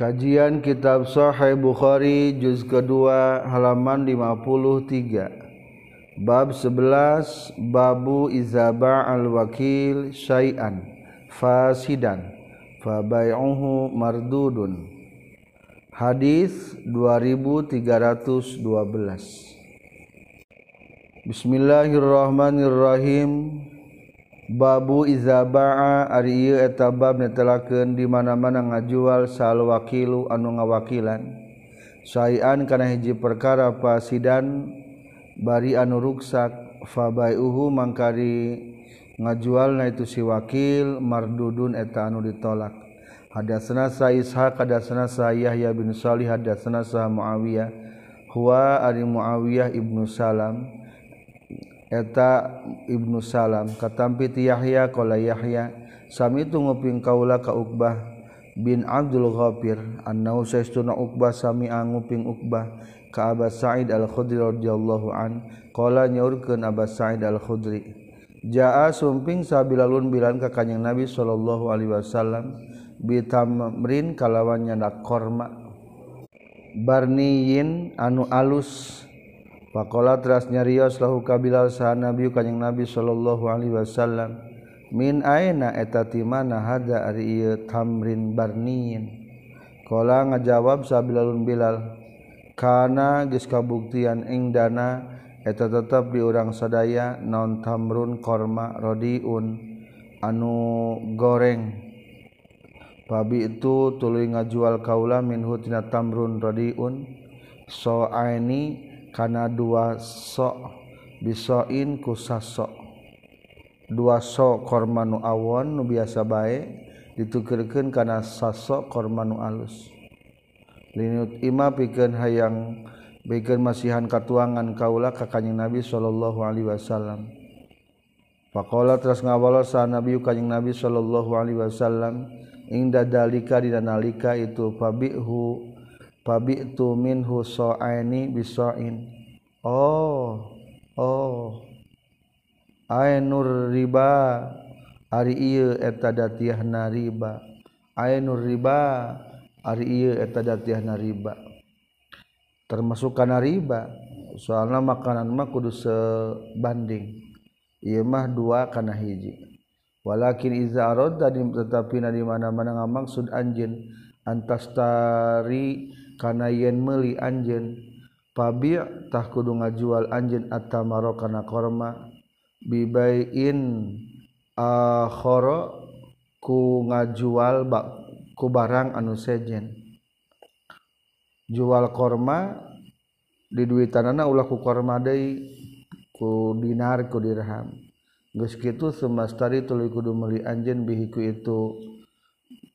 Kajian Kitab Sahih Bukhari juz kedua halaman 53. Bab 11 Babu Izaba al-Wakil Syai'an Fasidan Fabai'uhu Mardudun. Hadis 2312 Bismillahirrahmanirrahim Babu izabaa ari etabab netelaken di mana-mana ngajual sal wakilu anu ngawakilan. Sayan kana hiji perkara pasidan bari anu ruksak fabaiuhu mangkari ngajualna itu si wakil mardudun eta anu ditolak. Hadatsana sa Ishaq hadatsana sa Yahya bin Shalih hadatsana sa Muawiyah huwa ari Muawiyah ibnu Salam eta Ibnu Salam katampi ti Yahya qala Yahya sami tu nguping kaula ka Uqbah bin Abdul Ghafir annahu saistuna Uqbah sami anguping Uqbah ka Aba Sa'id Al-Khudri radhiyallahu an qala nyaurkeun Aba Sa'id Al-Khudri jaa sumping sabilalun bilan ka kanjing Nabi sallallahu alaihi wasallam bitamrin kalawan nyandak korma barniyin anu alus Pakola teras nyarios lahu kabilal sah nabi kanyang nabi sallallahu alaihi wasallam. Min aina eta ti mana hada ari ieu tamrin barniin. Kala ngajawab sa Bilalun Bilal. Kana geus kabuktian engdana eta tetep di urang sadaya non tamrun korma rodiun anu goreng. Pabi itu tuluy ngajual kaula minhu tina tamrun rodiun so aini karena dua sok bisoin ku sasok. Dua sok kormanu awon nu biasa baik ditukirkan karena sasok kormanu alus. Linut ima pikeun hayang bikin masihan katuangan kaula ka kanjing Nabi sallallahu alaihi wasallam. Pakola terus ngawala sa Nabi kanjing Nabi sallallahu alaihi wasallam inda dalika dinalika itu fabihu fabi'tu minhu sa'aini bisain. Oh oh. Ainur riba. Ari ieu eta datiahna riba. Ainur riba. Ari ieu eta datiahna riba. Termasuk kana riba. Soalna makanan mah kudu sebanding. Ieu mah dua kana hiji. Walakin iza aradda tetapi na di mana-mana ngamaksud anjeun antastari kana yen meuli anjeun pabi tah kudu ngajual anjeun at-tamara kana korma bibain akhara ku ngajual bak ku barang anu sejen. Jual korma di duitanana ulah ku korma deui ku dinar ku dirham. Geus kitu semestari tuluy kudu meuli anjeun bihi ku itu.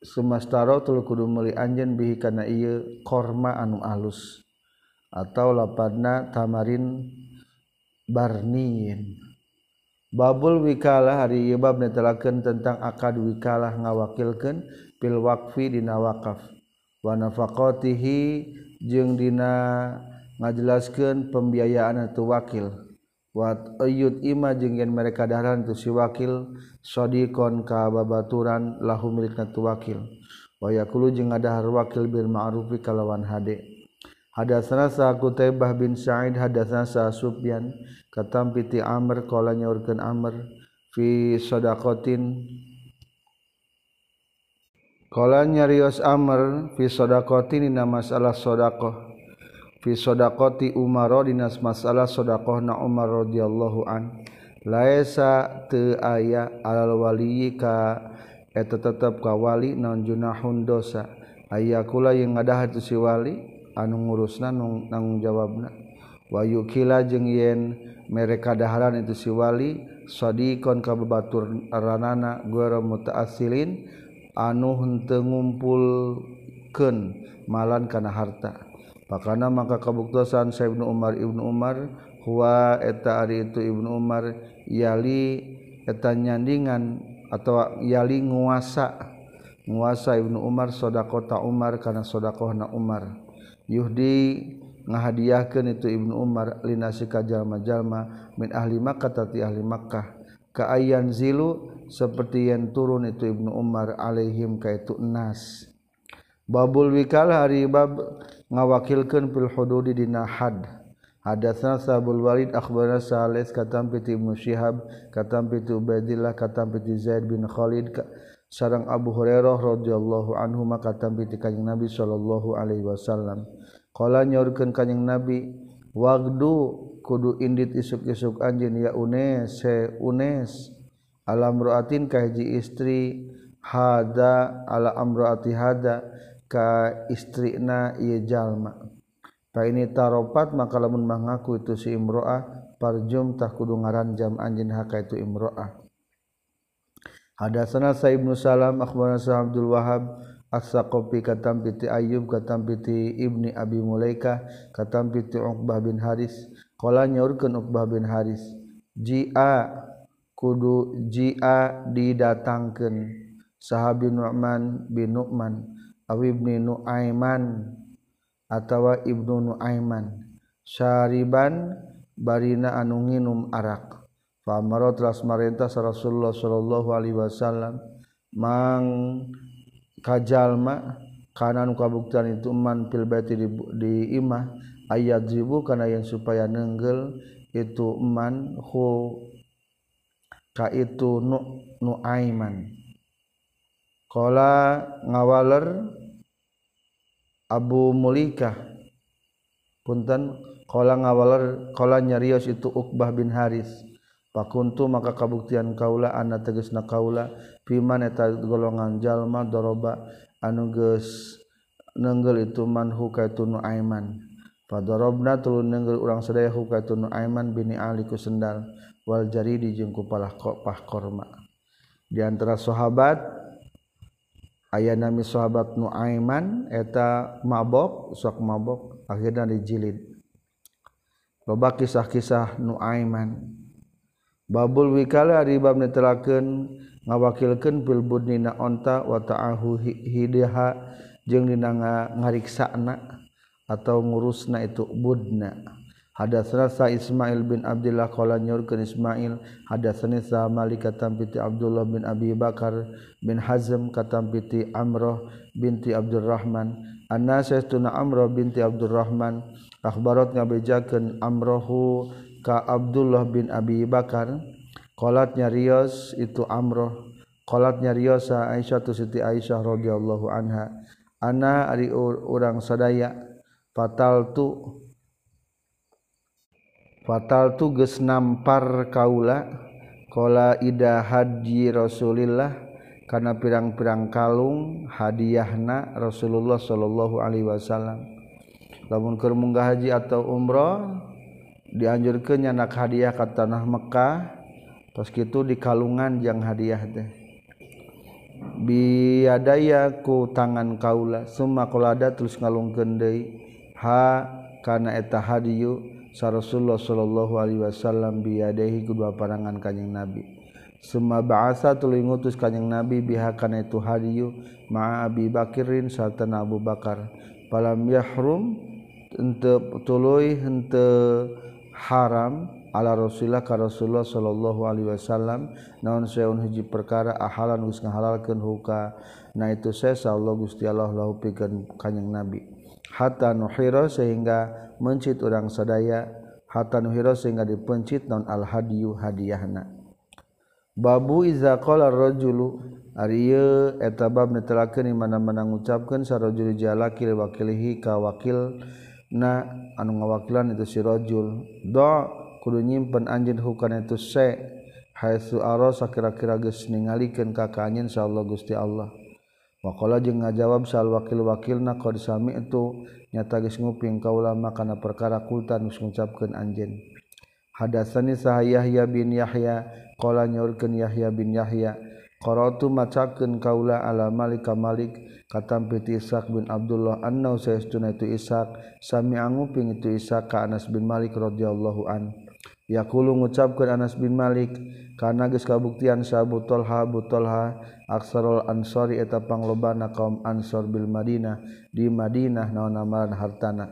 Sumastarotul kudu meuli anjeun bihi kana ieu korma anu alus atau lapadna tamarin barniin Babul wikalah hari ieu bab netelakeun tentang akad wikalah ngawakilkeun pil waqfi dina wakaf wa nafaqatihi jeung dina ngajelaskeun pembiayaan atau wakil. Wat ayyud ima jeung mereka daharan tu si wakil sadiqon ka babaturan lahu milikna tu wakil. Wa yaqulu jeung ngadahar wakil bil ma'rufi kalawan hade. Hadatsana sa Qutaibah bin Sa'id hadatsana sa Sufyan katam piti Amr qala nyaurkeun Amr fi sadaqatin qala nyarios Amr fi sadaqatin dina masalah sedekah fi sodakoti Umaro dinas masalah sodakoh na Umar radhiyallahu an. Laisa te aya alal wali ka eta tetep ka wali naon junahun dosa. Aya kula yang ngadah tu si wali anu ngurusna nung nanggung jawabna. Wa yukila jeung yen mereka daharan itu si wali sadiqon ka babatur ranana guara mutaasilin anu henteu ngumpulkeun malan kana harta. Pakana maka kabuktasan sa Ibnu Umar Ibnu Umar huwa eta ari itu Ibnu Umar yali eta nyandingan atau yali nguasa nguasa Ibnu Umar sodakota Umar karena sodakohna Umar. Yuhdi ngahadiahkan itu Ibnu Umar linasi kajalma-jalma min ahli Makkah tati ahli Makkah. Keayan zilu seperti yang turun itu Ibnu Umar alaihim kaitu nas. Babul wikal hari bab ngawakilkan pilhodu didina had Hadatsana Sabul Walid akhbarana Salis katam piti Ibnu Syihab katam piti Ubaidillah katam piti Zaid bin Khalid sareng Abu Hurairah radhiyallahu anhu maka katam piti Kanjeng Nabi sallallahu alaihi wasallam. Qala nyaurkeun Kanjeng Nabi wagdu kudu indit isuk-isuk anjeun ya unes se unes. Alam ruatin ka hiji istri hada ala amraati hada. ka istrina ieu jalma. Fa ini taropat maka lamun mangaku itu si imro'ah parjum tah kudu ngaranjam anjeun haka itu imro'ah. Hadatsana Sa Ibnu Salam akhbarana Sa Abdul Wahhab As-Saqafi katam piti Ayyub katam piti Ibni Abi Mulaika katam piti Uqbah bin Haris. Qala nyaurkeun Uqbah bin Haris jia kudu jia didatangkeun. Sahabi Nu'man bin Nu'man. awibni nuaiman atawa ibnu nuaiman. Syariban barina anu nginum arak. Fa amara teras marintah Rasulullah sallallahu alaihi wasallam mang kajalma kana nu kabuktian itu man fil baiti di, di imah ayat zibu kana yang supaya nenggel itu man hu ka itu nu nuaiman. Kola ngawaler Abu Mulikah. Punten kola ngawaler kola nyarios itu Uqbah bin Haris. Pakuntu maka kabuktian kaula anna tegesna kaula piman eta golongan jalma doroba anu geus nenggel itu man hukaitu Nuaiman Fadorobna tulu nenggel urang sedaya hukaitu Nuaiman bini Ali ku sendal wal jari dijengku palah kopah korma. Di antara sahabat aya nami sahabat nuaiman eta mabok sok mabok akhirnya dijilid. Loba kisah-kisah nuaiman babul wikala ari bab netelakeun ngawakilkeun fil budni na onta wa ta'ahu hidaha jeung dina ngariksana atau ngurusna itu budna. Hadatsana Sa Ismail bin Abdullah qala nyurkeun Ismail hadatsani Sa Malik katam piti Abdullah bin Abi Bakar bin Hazm katam piti Amrah binti Abdurrahman. Anna sayyiduna Amrah binti Abdurrahman. Akhbarat ngabejakeun Amrahu ka Abdullah bin Abi Bakar. Qalat nyarios itu Amrah qalat nyarios Aisyah tu Siti Aisyah radhiyallahu anha. Ana ari urang sadaya. Fatal tu fatal tuges nampar kaula kola ida haji Rasulillah karena pirang-pirang kalung hadiahna Rasulullah Shallallahu Alaihi Wasallam. Lamun keur munggah haji atau umroh dianjurkan nyanak hadiah ke tanah Mekkah terus gitu di kalungan yang hadiah teh. Biadaya ku tangan kaula summa kolada terus ngalungkeun deui ha kana eta hadiyu sa Rasulullah Shallallahu Alaihi Wasallam biadehi kedua parangan kanyang nabi. Semua bahasa tuluy ngutus kanyang nabi biha kana itu hadiyu ma'a Abi Bakirin sarta Abu Bakar. Palam yahrum henteu tuluy henteu haram ala Rasulullah ka Rasulullah sallallahu alaihi wasallam. Naon saeun hiji perkara ahalan geus ngahalalkeun huka. Na itu sesa Allah Gusti Allah lahu pikeun kanjing Nabi. hatta nuhiro sehingga mencit orang sadaya. Hatta nuhiro sehingga dipencit non al hadiyu hadiahna babu iza qala rajulu ari eta bab netelakeun mana-mana ngucapkeun sarajul jalaki wakilihi ka wakil na anu ngawakilan itu si rajul. Do kudu nyimpen anjeun hukana itu se haitsu arasa kira-kira geus ningalikeun ka ka anjeun insyaallah Gusti Allah. Wakola jeung ngajawab sal wakil-wakil na kau disami itu nyatagis nguping kau lama karena perkara kultan nus ngucapkeun anjeun. Hadasani sah Yahya bin Yahya qala nyaurkeun Yahya bin Yahya qaratu macakeun kaula ala Malik Malik katampi Piti Ishak bin Abdullah annau saestuna itu Ishak sami anguping itu Ishaq ka Anas bin Malik radhiyallahu anhu yakulu ngucapkan Anas bin Malik karena geus kabuktian Sabu Tolha Butolha aksarul Ansori eta panglobana kaum Ansor bil Madinah di Madinah naon amalan hartana.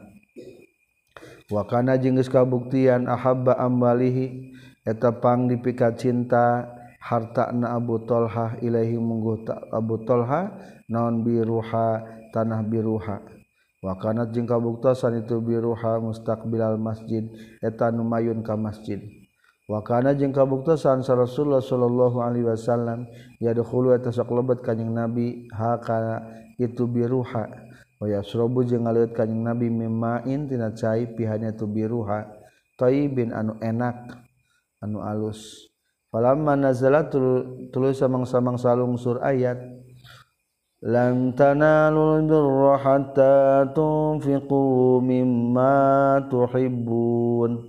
Wa kana jeung geus kabuktian ahabba amwalihi eta pang dipika cinta harta na Abu Tolha ilahi mungguh Abu Tolha naon biruha tanah biruha. wakanat jeung kabuktasan itu biruha mustaqbilal masjid eta numayun ka masjid. Wakana jeung kabuktasan sa Rasulullah sallallahu alaihi wasallam yadkhulu eta sok lebet kanjing nabi haka itu biruha wa yasrabu jeung ngaleut kanjing nabi mimain tina cai pihanya tu biruha taibin anu enak anu alus. Falamma nazalatul tuluy samang-samang salung sur ayat lan tanalul birra hatta tunfiqu mimma tuhibbun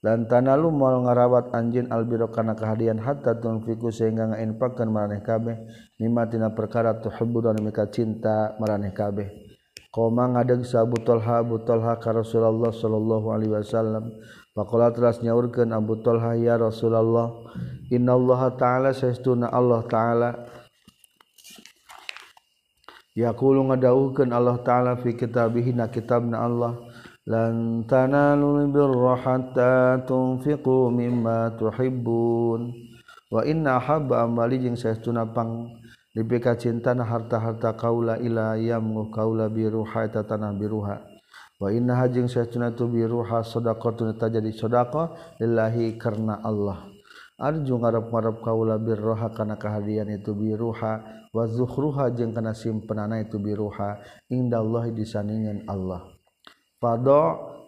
lan tanalu moal ngarawat anjin albiro kana kahadian hatta tunfiqu sehingga ngainfakkeun maraneh kabeh. Mimma tina perkara tuhibbun anu mika cinta maraneh kabeh. Koma ngadeg sabu tolha Abu Tolha ka Rasulullah sallallahu alaihi wasallam. Faqala teras nyaurkeun Abu Tolha ya Rasulullah, innallaha ta'ala sesuna Allah ta'ala yakulu ngadawukeun Allah taala fi kitabih na kitabna Allah lan tanalul birra hatta tunfiqu mimma tuhibbun. Wa inna habba amali jeung saestuna pang dipika cintana harta-harta kaula ila yamngu kaula biruha eta tanah biruha wa inna hajing saestuna tu biruha sadaqatun eta jadi sedekah lillahi karena Allah. Arjung ngarap-marap kaula birroha kana kahadian itu biruha wa zukhruha jeung kana simpenana itu biruha indallahi disandingan Allah. Fado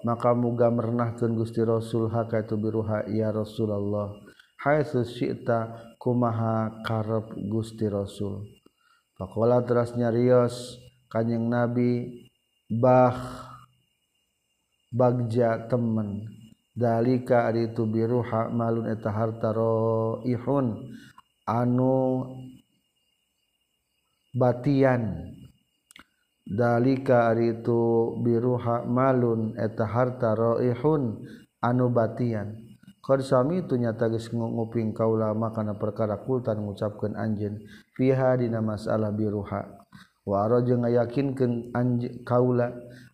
maka muga mernahkeun Gusti Rasul haka itu biruha ya Rasulullah. Haitsu syi'ta kumaha karep Gusti Rasul. Faqala teras nyarios Kanjeng Nabi bah bagja temen dalika ari itu biruha malun eta harta raihun anu batian. Dalika ari itu biruha malun eta harta raihun anu batian. Qad sami itu nyata geus nguping kaula makana perkara kultan ngucapkeun anjeun. Fiha dina masalah biruha wa arajeng ngayakinkeun anj kaula.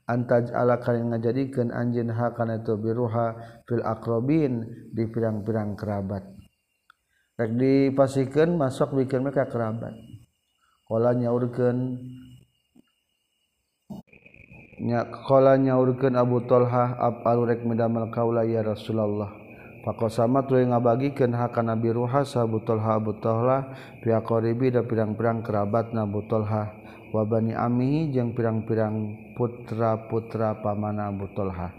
antaj ala kalian ngajadikeun anjeun ha kana itu biruha fil aqrabin di pirang-pirang kerabat. Rek dipasikeun masuk bikin mereka kerabat. Qala nyaurkeun nya qala nyaurkeun Abu Talha ab alurek medamel kaula ya Rasulullah Pakosama tuluy ngabagikeun ha kana biruha sa Abu Talha Abu Talha fi aqrabi da pirang-pirang kerabatna Abu Talha. wabani Ami jeung pirang-pirang putra-putra pamana Abutulha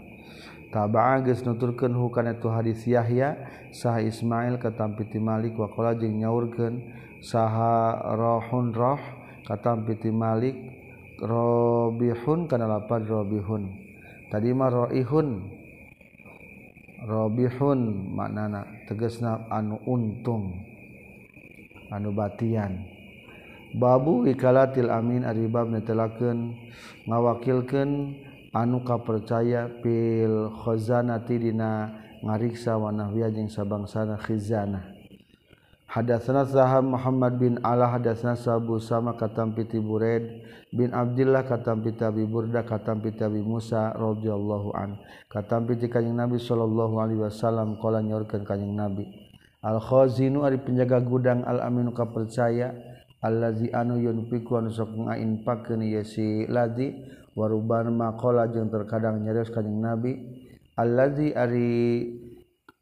tabages nuturken hukana itu hadis Yahya sah Ismail katampiti Malik wakola jeung nyaurken saha rohun roh katampiti Malik robihun kana lapan robihun. Tadi mah roihun. Robihun maknana tegesna anu untung anu batian. Babu wikalatil amin aribab netelakeun ngawakilkeun anu kapercaya pil khazanati dina ngariksa wa nahwiya jeung sabangsana khizanah. Hadatsana Zahab Muhammad bin Ala hadatsana Sabu sama katam piti Bured bin Abdullah katam piti Abi Burda katam piti Abi Musa radhiyallahu an katam piti kanjing Nabi sallallahu alaihi wasallam qala nyorkeun kanjing Nabi Al khazinu ari penjaga gudang al aminu kapercaya allazi anu yunfiqu anu sok ngainfakeun ieu si ladi waruban maqala jeung terkadang nyareos kanjing nabi. Allazi ari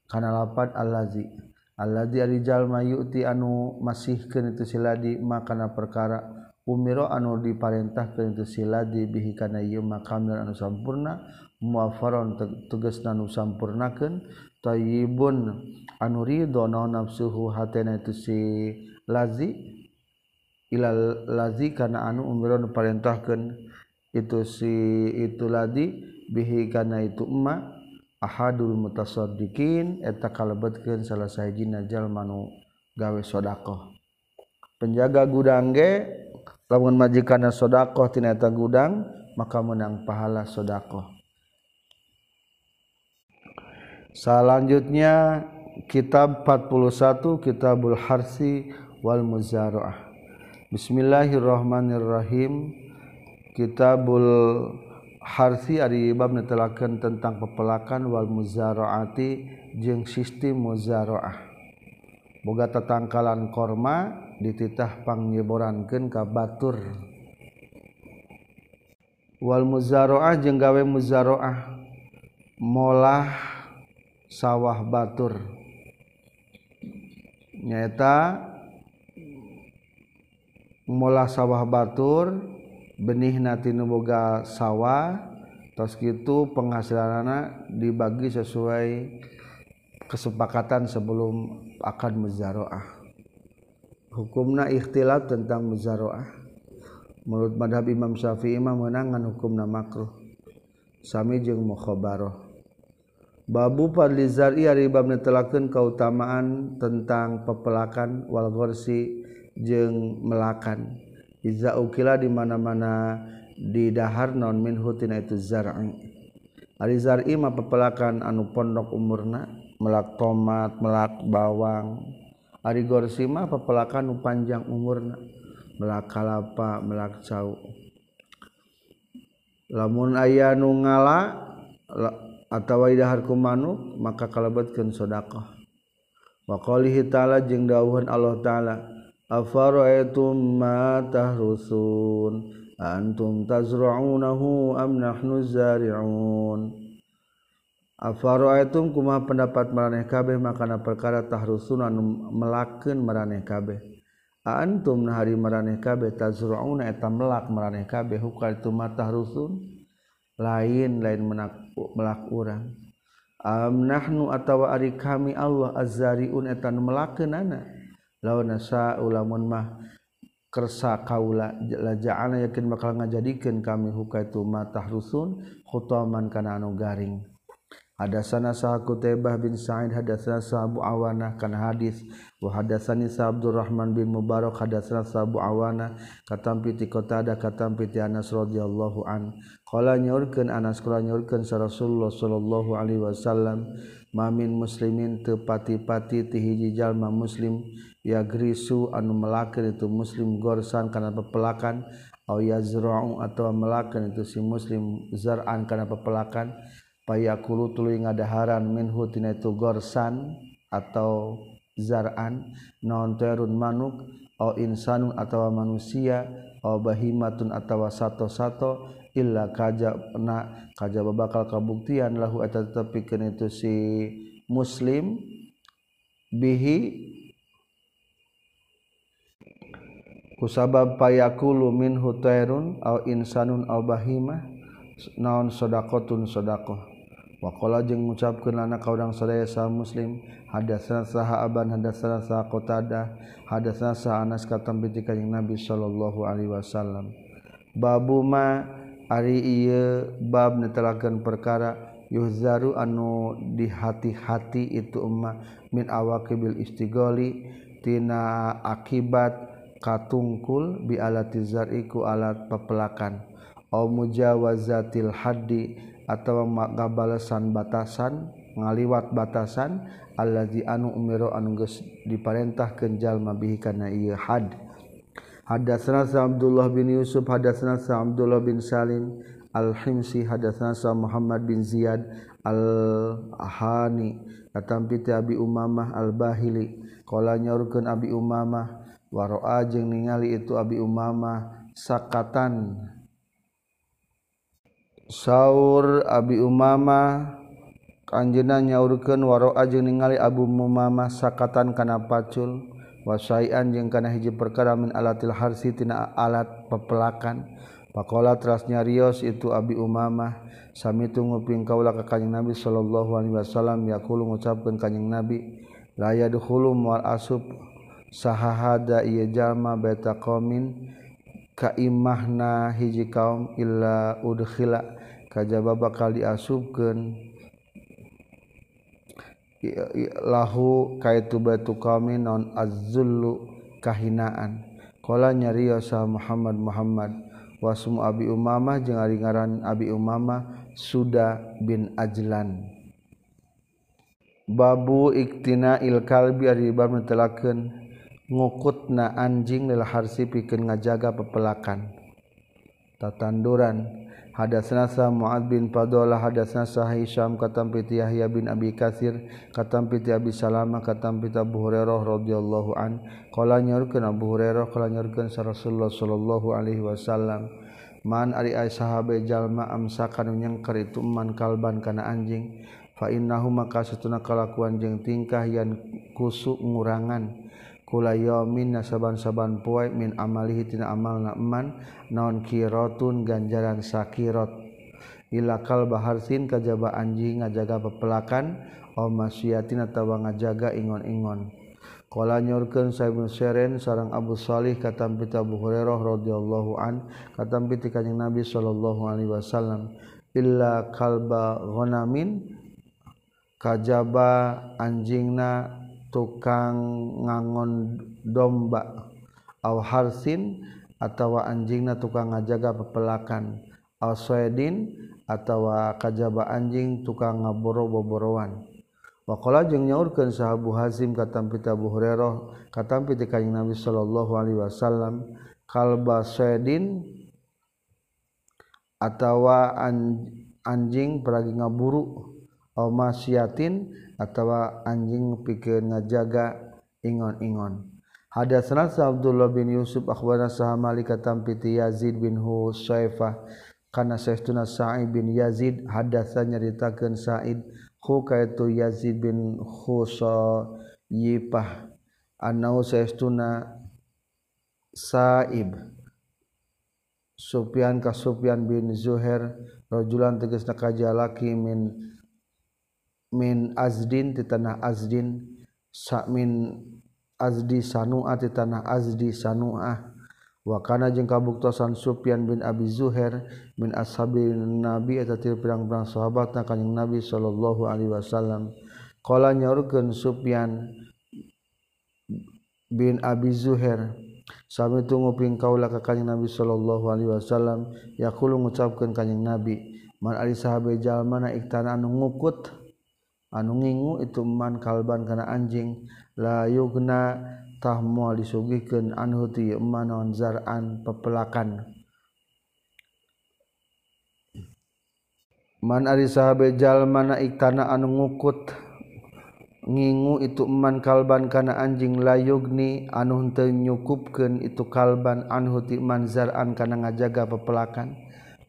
kana lapat allazi. Allazi ari jalma yu'ti anu masihkeun itu si ladi makana perkara. Umiro anu diparentahkeun itu si ladi bihi kana ieu makamna anu sampurna. Muafaron tugasna anu sampurnakeun. Tayyibun anu ridho nafsuhu hatena itu si lazi. ilal lazi kana anu umron parentahkeun. Itu si itu ladi bihi kana itu emma ahadul mutasaddiqin eta kalebetkeun salah sahijina jalma nu gawe sedekah penjaga gudang ge lamun majikanna sedekah tina eta gudang maka menang pahala sedekah selanjutnya kitab 41 kitabul harsi wal muzaraah Bismillahirrohmanirrohim kitabul Harsi Aribab netelakan tentang pepelakan wal muzaroati jeung sistem muzaroah. Boga tatangkalan korma dititah pangnyeborankeun ka batur. Wal muzaroah jeung gawe muzaroah molah sawah batur. Nyaeta mula sawah Batur benih Natinoboga sawah tos gitu penghasilanana dibagi sesuai kesepakatan sebelum akan muzaroah. Hukumna ikhtilaf tentang muzaroah. Menurut madhab Imam Syafi'i imam menangan hukumna makruh. Sami jeung mukhabaroh. Babu fadli zari ari bab kautamaan tentang pepelakan wal ghorsi jeng melakan. Iza ukila di mana-mana di dahar non min hutina itu zar'i. Ari zar'i mah pepelakan anu pondok umurna melak tomat melak bawang. Ari gorsi mah pepelakan anu panjang umurna melak kalapa melak cau. Lamun aya nu ngala atawa dahar ku manuk maka kalebetkeun sedekah wa qalihi ta'ala jeung dawuhan Allah ta'ala afara'aytum ma tahrusun antum tazra'unahu am nahnu zari'un afara'aytum kuma pendapat maraneh kabeh makana perkara tahrusun anu melakeun maraneh kabeh. Antum nahari maraneh kabeh tazra'una eta melak maraneh kabeh. Hukal itu tahrusun? Lain lain menak melak urang. Am nahnu atawa ari kami Allah azzariun eta melakeun anak lawan nasa ulamun mah kersa kaula laja'ana yakin bakal ngajadikeun kami hukaitu matah rusun khutaman kana anu garing. Hadatsana sah Qutaibah bin Sa'id hadatsana sah Abu Awana kan hadis wa hadatsani sah Abdurrahman bin Mubarak hadatsana sah Abu Awana katampi ti Qatadah katampi ti Anas radhiyallahu an. Qala nyaurkeun Anas qala nyaurkeun sa Rasulullah sallallahu alaihi wasallam mamin muslimin teu pati-pati ti hiji jalma muslim ya grisu anu melakeun itu muslim gorsan kana pepelakan. Au yazra'u atau melakeun itu si muslim zar'an kana pepelakan. Payakulu tuluy ngadaharan minhu tina itu gorsan atau zar'an. Naon terun manuk? Au insanun atau manusia. Au bahimatun atau sato-sato. Illa kaja na kaja bakal kabuktian lahu. Eta tetepikeun itu si muslim. Bihi kusabab payakulu min hutairun au insanun au bahimah naon sodakotun sodakoh Wakola jeung mengucapkan anak kaudang sadaya sah muslim hadasna saha aban hadasna saha kotada hadasna saha anas katam binti kanjeng nabi sallallahu alaihi wasallam. Babu ma ari ieu bab netelakeun perkara yuhzaru anu di hati-hati itu emma min awaqibil istighali tina akibat katungkul bi alati zariku alat pepelakan au mujawazatil haddi atau maka balasan batasan ngaliwat batasan allazi anu umiro anu geus diparentah jalma bihi kana ieu had. Hadatsana Abdullah bin Yusuf hadatsana Abdullah bin Salim al-Himsi hadatsana Muhammad bin Ziyad al-Ahani katampi Abi Umamah al-Bahili. Qala nyaurkeun Abi Umamah waroa jeung ningali itu Abi Umama sakatan. Sauur Abi Umama Anjena nyaurken waroa jeung ningali Abu Umama sakatan kana pacul. Wasaian jeung kana hiji perkara min alatil harsi tina alat pepelakan pakola teras Rios itu Abi Umama sami nguping kaula ka kanjing Nabi sallallahu alaihi wasallam yaqulu ngucapkeun kanjing Nabi la yadkhulu mual asub. sahahada ieu jalma beta qaumin ka imahna hiji kaum illa udkhila. Kajaba bakal diasubkeun lahu kaitu batu kami non azzullu kahinaan. Qala nyariyo sa Muhammad Muhammad wasmu Abi Umamah jeung ari ngaran Abi Umamah Suda bin Ajlan. Babu iktina il kalbi ari bab netelakeun ngukut na anjing lil harsi pikeun ngajaga pepelakan. Tatanduran hadatsna Mu'ad bin Fadalah hadatsna Hisyam katam piti Yahya bin Abi Katsir katam piti Abi Salama katam piti Abu Hurairah radhiyallahu an. Qala nyorkeun Abu Hurairah qala nyorkeun Rasulullah sallallahu alaihi wasallam man ari ay sahabe jalma amsakan nyengker itu man kalban kana anjing fa innahu maka satuna kalakuan jeung tingkah yan kusuk ngurangan. kula yaumin nasaban-saban poe min amalihi tina amalna eman naon kiratun ganjaran sakirat ila kal baharsin kajaba anjing ngajaga pepelakan o masyiatin atawa ngajaga ingon-ingon. Kala nyorkeun Sa'ibun Seren sareng Abu Salih katampi Abu Hurairah radhiyallahu an katam ti kanjing Nabi sallallahu alaihi wasallam. Illa kalba ghanamin kajaba anjingna tukang ngangon domba au harsin atawa anjingna tukang ngajaga pepelakan au suedin atawa kajaba anjing tukang ngaboro boborowan waqala jeung nyaurkeun sahabu Hazim katampi Abu Hurairah katampi ti kanjing Nabi sallallahu alaihi wasallam kalba suedin atawa anjing peragi ngaburu. Au masyatin atawa anjing pikir ngajaga ingon-ingon. Hadatsana Abdullah bin Yusuf akhbarana Sahamali katam piti Yazid bin Husaifah kana saestuna Sa'id bin Yazid hadatsa nyaritakeun Sa'id hu kaitu Yazid bin Husaifah annahu saestuna Sa'ib. Sufyan ka Sufyan bin Zuhair rajulan tegasna kajalaki min min azdin di tanah azdin sa min azdi sanua di tanah azdi sanuah wa kana jeung kabuktosan Sufyan bin Abi Zuhair min ashabi Nabi eta ti pirang-pirang sahabatna kanjing Nabi sallallahu alaihi wasallam. Qala nyaurkeun Sufyan bin Abi Zuhair sami tu nguping kaula ka kanjing Nabi sallallahu alaihi wasallam yaqulu ngucapkeun kanjing Nabi man ari sahabe jalma na iktana anu ngukut anu ngingu itu man kalban kana anjing la yugna tah moal disugihkeun anhu ti manon zar'an pepelakan. Man ari sahabe jalmana iktana anu ngukut ngingu itu man kalban kana anjing la yugni anu henteu nyukupkeun itu kalban anhu ti man zar'an kana ngajaga pepelakan.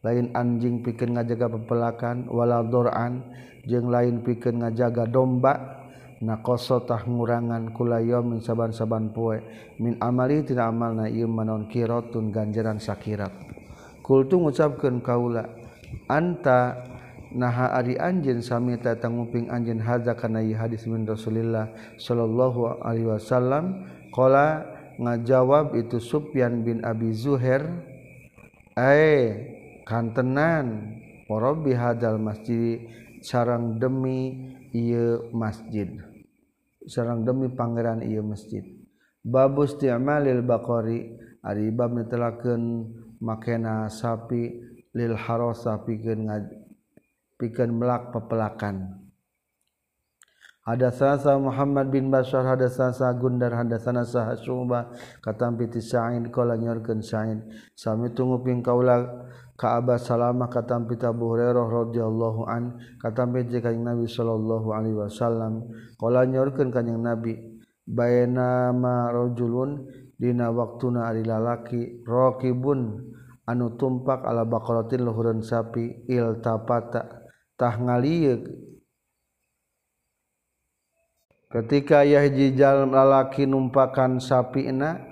Lain anjing pikeun ngajaga pepelakan wala dor'an jeung lain pikir ngajaga domba nakosotah ngurangan kulayo min saban-saban poe. Min amali tina amal na ieu manon kirotun ganjaran sakirat. Kultu ngucapkeun kaula anta naha ari anjeun sami ta tanguping anjeun hadza kana ieu hadis min Rasulillah sallallahu alaihi wasallam. Qala ngajawab itu Sufyan bin Abi Zuhair ai kantenan warabi hadal masjid. sarang demi ia masjid. Sarang demi pangeran ia masjid. Babus ti'malil baqari ari bab netelakeun makena sapi lil harasa pikeun pikeun melak pepelakan Hadatsana Muhammad bin Bashar hadatsana Gundar hadatsana Sah Syu'bah katampi ti Sa'id qala nyorkeun Sa'id. Sami tunggu ping kaula Abah Salama katampit Abu Hurairah radhiyallahu an katampit jeung kanjing Nabi sallallahu alaihi wasallam. Qala nyorkeun kanjing Nabi baina ma rajulun dina waktuna ari lalaki raqibun anu tumpak ala baqaratin luhureun sapi iltapata tah ngalieuk. Ketika yahji jalan lalaki numpakan sapina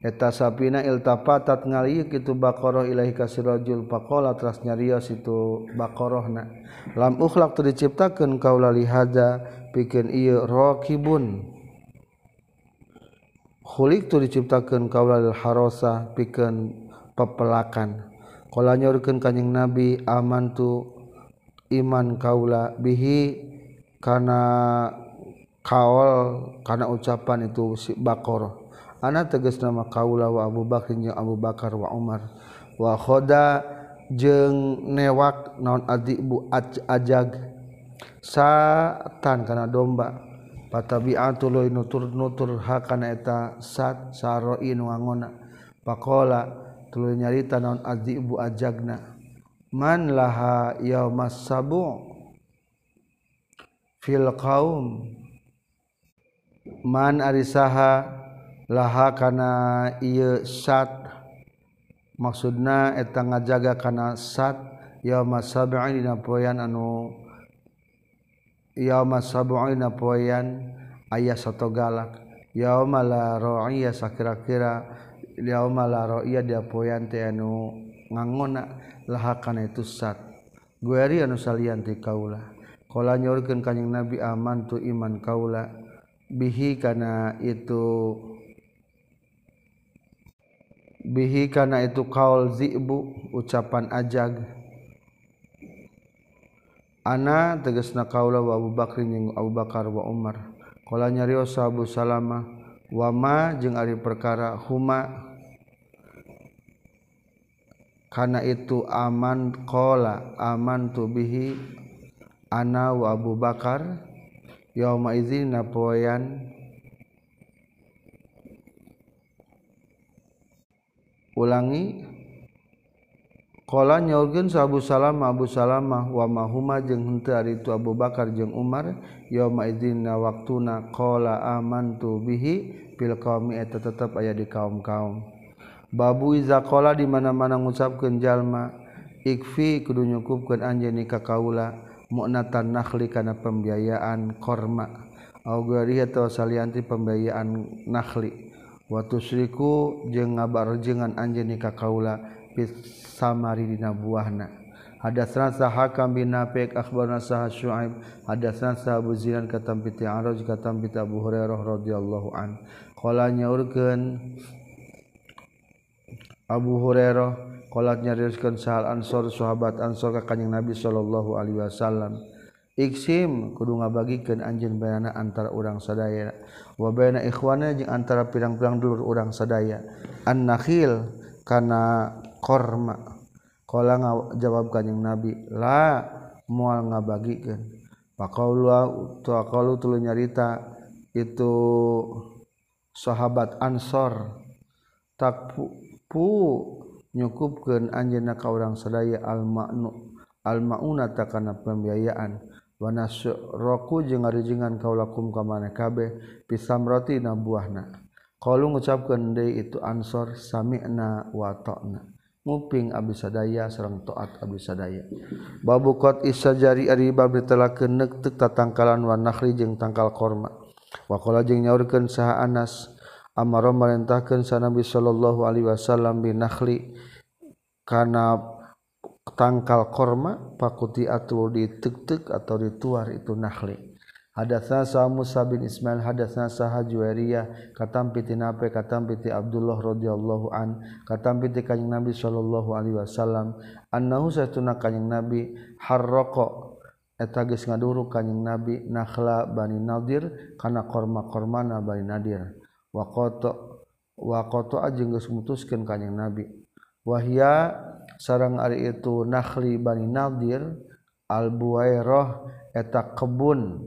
eta sapina iltafatat ngaliuk itu baqarah ilahi kasirajul faqala teras nyarios itu baqarahna. Lam ukhlaq tu diciptakeun kaula li hada pikeun ieu raqibun khuliq tu diciptakeun kaula lil harasa pikeun pepelakan. Qala nyorkeun kanjing nabi aman tu iman kaula bihi kana kaol kana ucapan itu si baqarah. Anak tegas nama kaula wa Abu Bakar jeung Abu Bakar wa Umar. Wa khoda jeung newak naon adibu ajag. Satan kana domba. Patabi'atu loy nutur-nutur hakana eta sat saroi nu pakola tuluy nyarita naon adibu ajagna. Manlaha mas sabu fil kaum man arisaha laha kana ieu sat. Maksudna eta ngajaga kana sat. Yauma sab'i dina poean anu yauma sab'i dina poean aya sato galak. Yauma la ra'iya sakira-kira yauma la ra'iya dia poean teh anu ngangona. Laha kana itu sat. Gueri anu salian ti kaula. Kala nyorkeun kanjing Nabi aman tu iman kaula. Bihi kana itu bihi kana itu kaol zibu ucapan ajag. Ana tegesna kaula wa Abu Bakrin jeung Abu Bakar wa Umar. Qala nyarios Abu Salama wa ma jeung ari perkara huma kana itu aman qala aman tu bihi ana wa Abu Bakar yauma izin napoyan ulangi. Kala nyaurkeun Abu Salamah Abu Salamah wa mahuma jeung henteu ari itu Abu Bakar jeung Umar yauma idzin na waqtuna qala amantu bihi fil qaumi eta tetep aya di kaum-kaum. Babu iza qala di mana-mana ngucapkeun jalma ikfi kudu nyukupkeun anjeun ka kaula mu'natan nakhli kana pembiayaan korma au gari atawa salianti pembiayaan nakhli. watusriku jeung ngabarjengan anjeun ka kaula fis samari dina buahna. Hadatsna Hakam bin Nafi' akhbarna Sah Syuaib. Hadatsna Sah Abu Zinan katam bi Araj katam bi Abu Hurairah radhiyallahu an. Qala nyaurkeun Abu Hurairah qala nyaurkeun sahal ansor sahabat ansor ka kanjing Nabi sallallahu alaihi wasallam. Iksim kudu ngabagikeun anjeun bayana antara urang sadaya. Wa baina ikhwana jeung antara pirang-pirang dulur urang sadaya. An-nakhil kana korma. Qala ngajawab kanjing nabi la moal ngabagikeun paqaulu taqalu tuluy nyarita itu sahabat ansor tak pu, pu nyukupkeun anjeunna ka urang sadaya al-ma'nu al-ma'una takana pembiayaan. Wanasroku jeung ngarijingan kaulakum ka maneh kabeh pisamroti na buahna. kalau ngucapkeun deui itu ansor sami'na wa ta'na. Nguping Abis sadaya sareng taat Abis sadaya. Babu qat isajari ari bab ditelakeun neuk teu tatangkalan wa nakhli jeung tangkal korma. Wa qala jeung nyaurkeun saha Anas amara marintahkeun sa Nabi sallallahu alaihi wasallam binakhli kana tangkal korma pakuti atu ditek-tek atau dituar itu nakhli. Hadatsna sa Musa bin Ismail hadatsna sa Juwairiyah katam piti nape katam piti Abdullah radhiyallahu an katam piti kanjing Nabi sallallahu alaihi wasallam annahu satuna kanjing Nabi harraqa eta geus ngaduru kanjing Nabi nakhla Bani Nadir kana korma-kormana Bani Nadir. Wa qata wa qata ajeng geus mutuskeun kanjing Nabi. Wahya sarang Ari itu nakhli Bani Nadir Al-Buairah eta kebun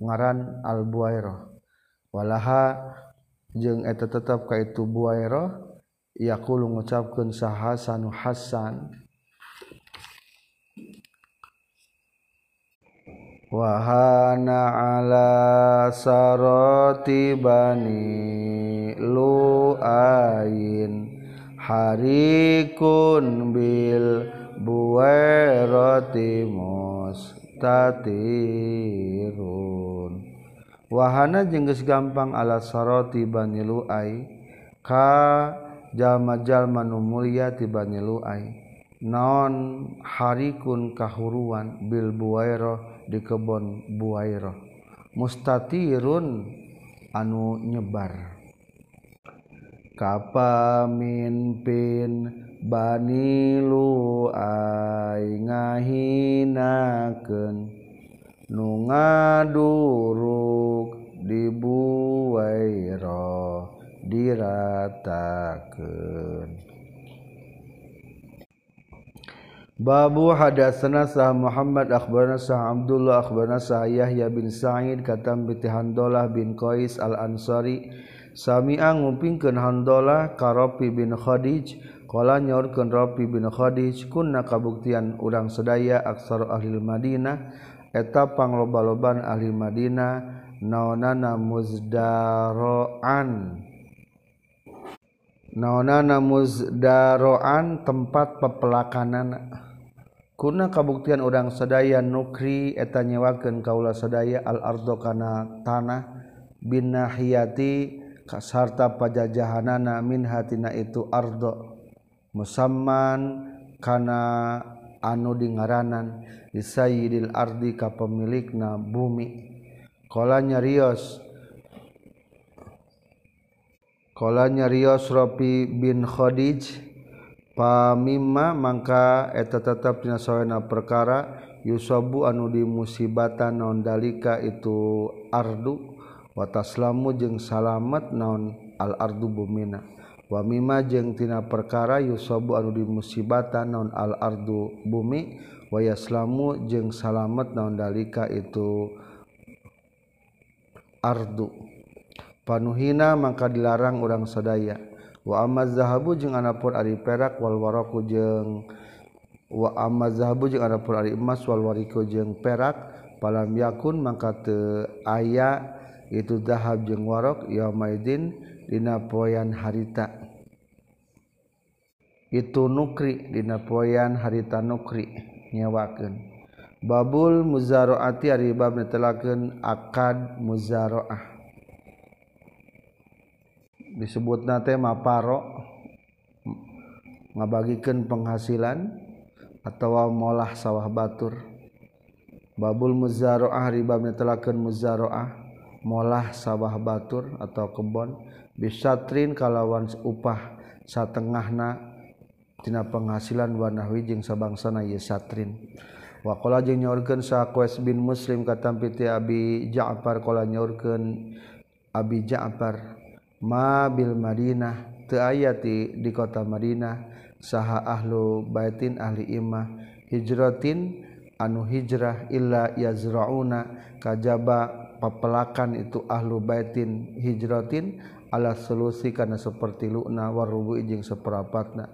ngaran Albuairoh walaha jeung eta tetap ka itu Buairoh yaqulu ngucapkeun sahasanu Hasan Wahana ala sarati bani lu'ain. harikun bil buwairati mustatirun. Wahana jengges gampang ala saroti bani lu'ai ka jalma-jalma nu mulia ti banyiluai non harikun kahuruan bil buwairah di kebon buwairah mustatirun anu nyebar. kapaminpin Banilu ay ngahinakeun. Nu ngaduruk dibuwaira diratakeun. Babu hadatsana sah Muhammad akhbarana sah Abdullah akhbarana sah Yahya bin Sa'id katam bi Handalah bin Qais al-Ansari. Samia ngupingkeun Handola karopi bin Khadij qala nyaurkeun Rafi bin Khadij kunna kabuktian urang sedaya aksar ahli Madinah eta pangloba-loban ahli Madinah naonana muzdaroan naonana muzdaroan tempat pepelakanan kuna kabuktian urang sedaya nukri eta nyewakeun kaula sedaya al-ardo kana tanah bin nahiyati kasarta pajajahanana min hatina itu ardo. Musamman kana anu di ngaranan disayidil ardi ka pemilikna bumi. Kolanya rios. Kolanya rios Robi bin Khadij. Pamimma mangka eta tetap dina sawena perkara yusabu anu di musibatan non dalika itu ardu. Wataslamu jeung salamet naon al-ardu bumina. Wa mimma jeung tina perkara yusabu anu di musibatan naon al-ardu bumi. Wa yaslamu jeung salamet naon dalika itu ardu. Panuhina maka dilarang orang sadaya. Wa amma zahabu jeung anapun ari perak wal waraku jeung wa amma zahabu jeung anapun ari emas wal wariku jeung perak. Palam yakun maka teu aya itu dahab jeung warok yaumaidin dina poean harita. Itu nukri dina poean harita nukri nyawakeun babul muzaroati ari bab netelakeun akad muzaroah. Disebutna teh maparo ngabagikeun penghasilan atawa molah sawah batur. Babul muzaroah ari bab netelakeun muzaroah. molah sawah Batur atau kebon bisatrin kalawan upah satengahnatina penghasilan Wanawijing sabangsana Yesatrin wakola jeung nyaurkeun saqes bin muslim katam piti Abi Ja'far qala nyaurkeun Abi Ja'far ma bil Madinah teu aya di kota Madinah saha ahlu baitin ahli imah hijratin anu hijrah illa yazrauna kajaba papelakan itu ahlu baitin hijratin ala solusi karena seperti luna warubu ijing seperapatna.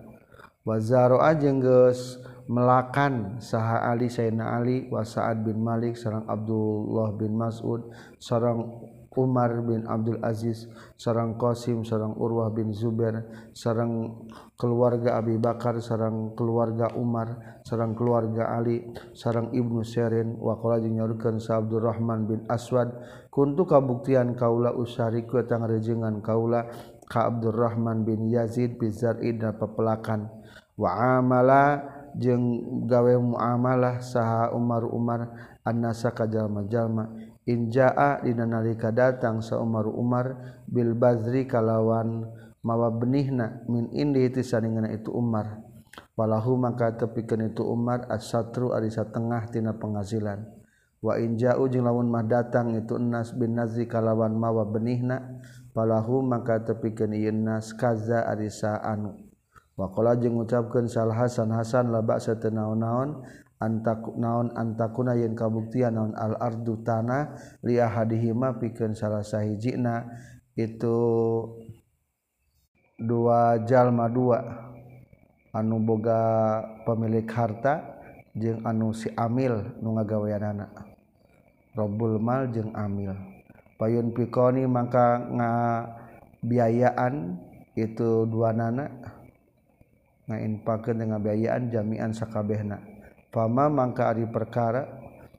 Wazaro ajeng geus melakan saha Ali Sayyidina Ali wa Sa'ad bin Malik sareng Abdullah bin Mas'ud sareng Umar bin Abdul Aziz sarang Qasim sarang Urwah bin Zubair sarang keluarga Abi Bakar sarang keluarga Umar sarang keluarga Ali sarang Ibnu Syrin wa qala nyaurkeun Sa Abdurrahman bin Aswad kuntu kabuktian kaula usariku tang rejengan kaula ka Abdurrahman bin Yazid bizar'i dan pepelakan wa amala jeung gawe muamalah saha Umar Umar annasa kajalma-jalma Injaa dina nalika datang sa Umar Umar bil Bazri kalawan mawa benihna min indi tisaningna itu Umar. Walahu maka tepikeun itu Umar as-satru ari satengah tina penghasilan. Wa inja'u jeung lamun mah datang itu Nas bin Nazri kalawan mawa benihna palahu maka tepikeun ieu Nas kaza ari anu. Wa qala jeung ngucapkeun sal Hasan Hasan la ba'sa naon-naon antaku naon antakuna yen kabuktian naon al-ardu tanah liah hadihima pikeun salah sahijina itu dua jalma dua. Anu boga pemilik harta jeung anu si amil nu ngagaweanana. Robul mal jeung amil. Payun pikoni maka ngabiayaan itu dua nana. Ngainpakeun dengan biayaan jami'an sakabehna. pama mangka ari perkara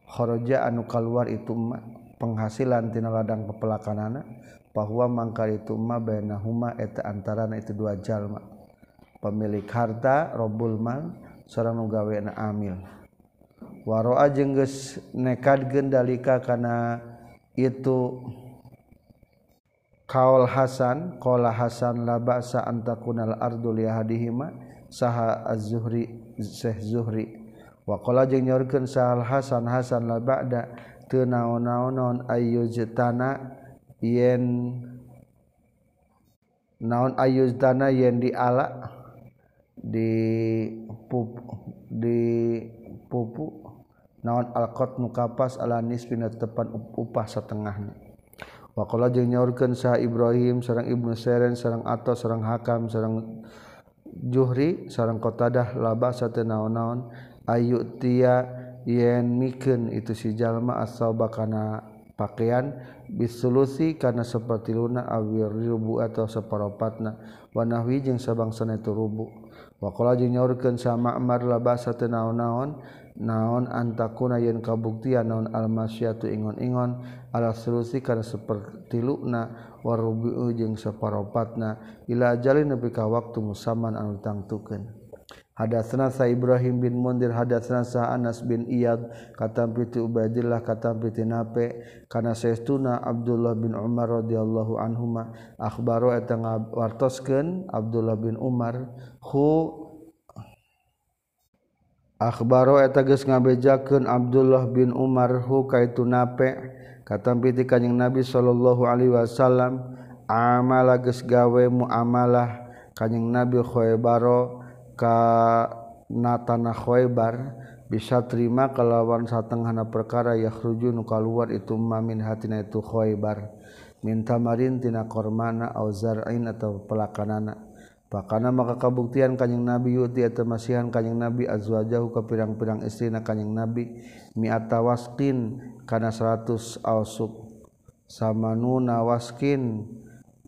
kharaja anu keluar itu ma penghasilan tina ladang pepelakanana bahwa mangka itu ma bainahuma eta antarana itu dua jalma pemilik harta robul mal sareng nu gawena amil. Waroa jeung geus nekadkeun dalika kana itu kaol Hasan qala Hasan la ba'sa antakunal ardu li hadihima saha az-zuhri Syekh Zuhri. Wakola jeng nyorkan sahal Hasan Hasan la ba'da tenaon-naon ayyujtana yen naon ayyujtana yen diala di pup di pupu. Naon alkot mukapas ala nisfina tepan upah setengahnya Wakola jeng nyorkan sah Ibrahim sarang Ibnu Seren sarang Ato sarang Hakam sarang Juhri sarang Qatadah laba satu naon-naon. Ayu tia yen miken itu si jalma asal bakana pakaian bisulusi karena seperti luna awir ribu atau separopatna. Wanahwi jeung sabangsan itu rubu. Wakola jeung nyaurkeun sa Ma'mar la basa teu naon-naon. Naon antakuna yen kabuktian naon almasyatu ingon-ingon. Ala solusi karena seperti luna warubu jeung separopatna. Ila ajalin nepi ka waktu musaman anu tangtukeun. Hadatsna sa Ibrahim bin Mundir hadatsna sa Anas bin Iyad katam piti Ubaidillah katam piti Nape kana saestuna Abdullah bin Umar radhiyallahu anhuma. Akhbaro eta ngawartoskeun Abdullah bin Umar hu Akhbaro eta geus ngabejakeun Abdullah bin Umar hu kaitu Nape katam piti kanjing Nabi sallallahu alaihi wasallam amala geus gawe muamalah. Kanjing Nabi khoebaro kana tanah khoebar bisa terima kalawan satenghana perkara yahruju nu kaluar itu mamin hatina itu khoebar minta marin tina kormana au zar'in atau pelakanana. Pakana maka kabuktian kanjing nabi yuti atau masihan kanjing nabi azwajahu ke pirang-pirang istrina kanjing nabi mi'ata waskin kana 100 ausuk. Samanuna waskin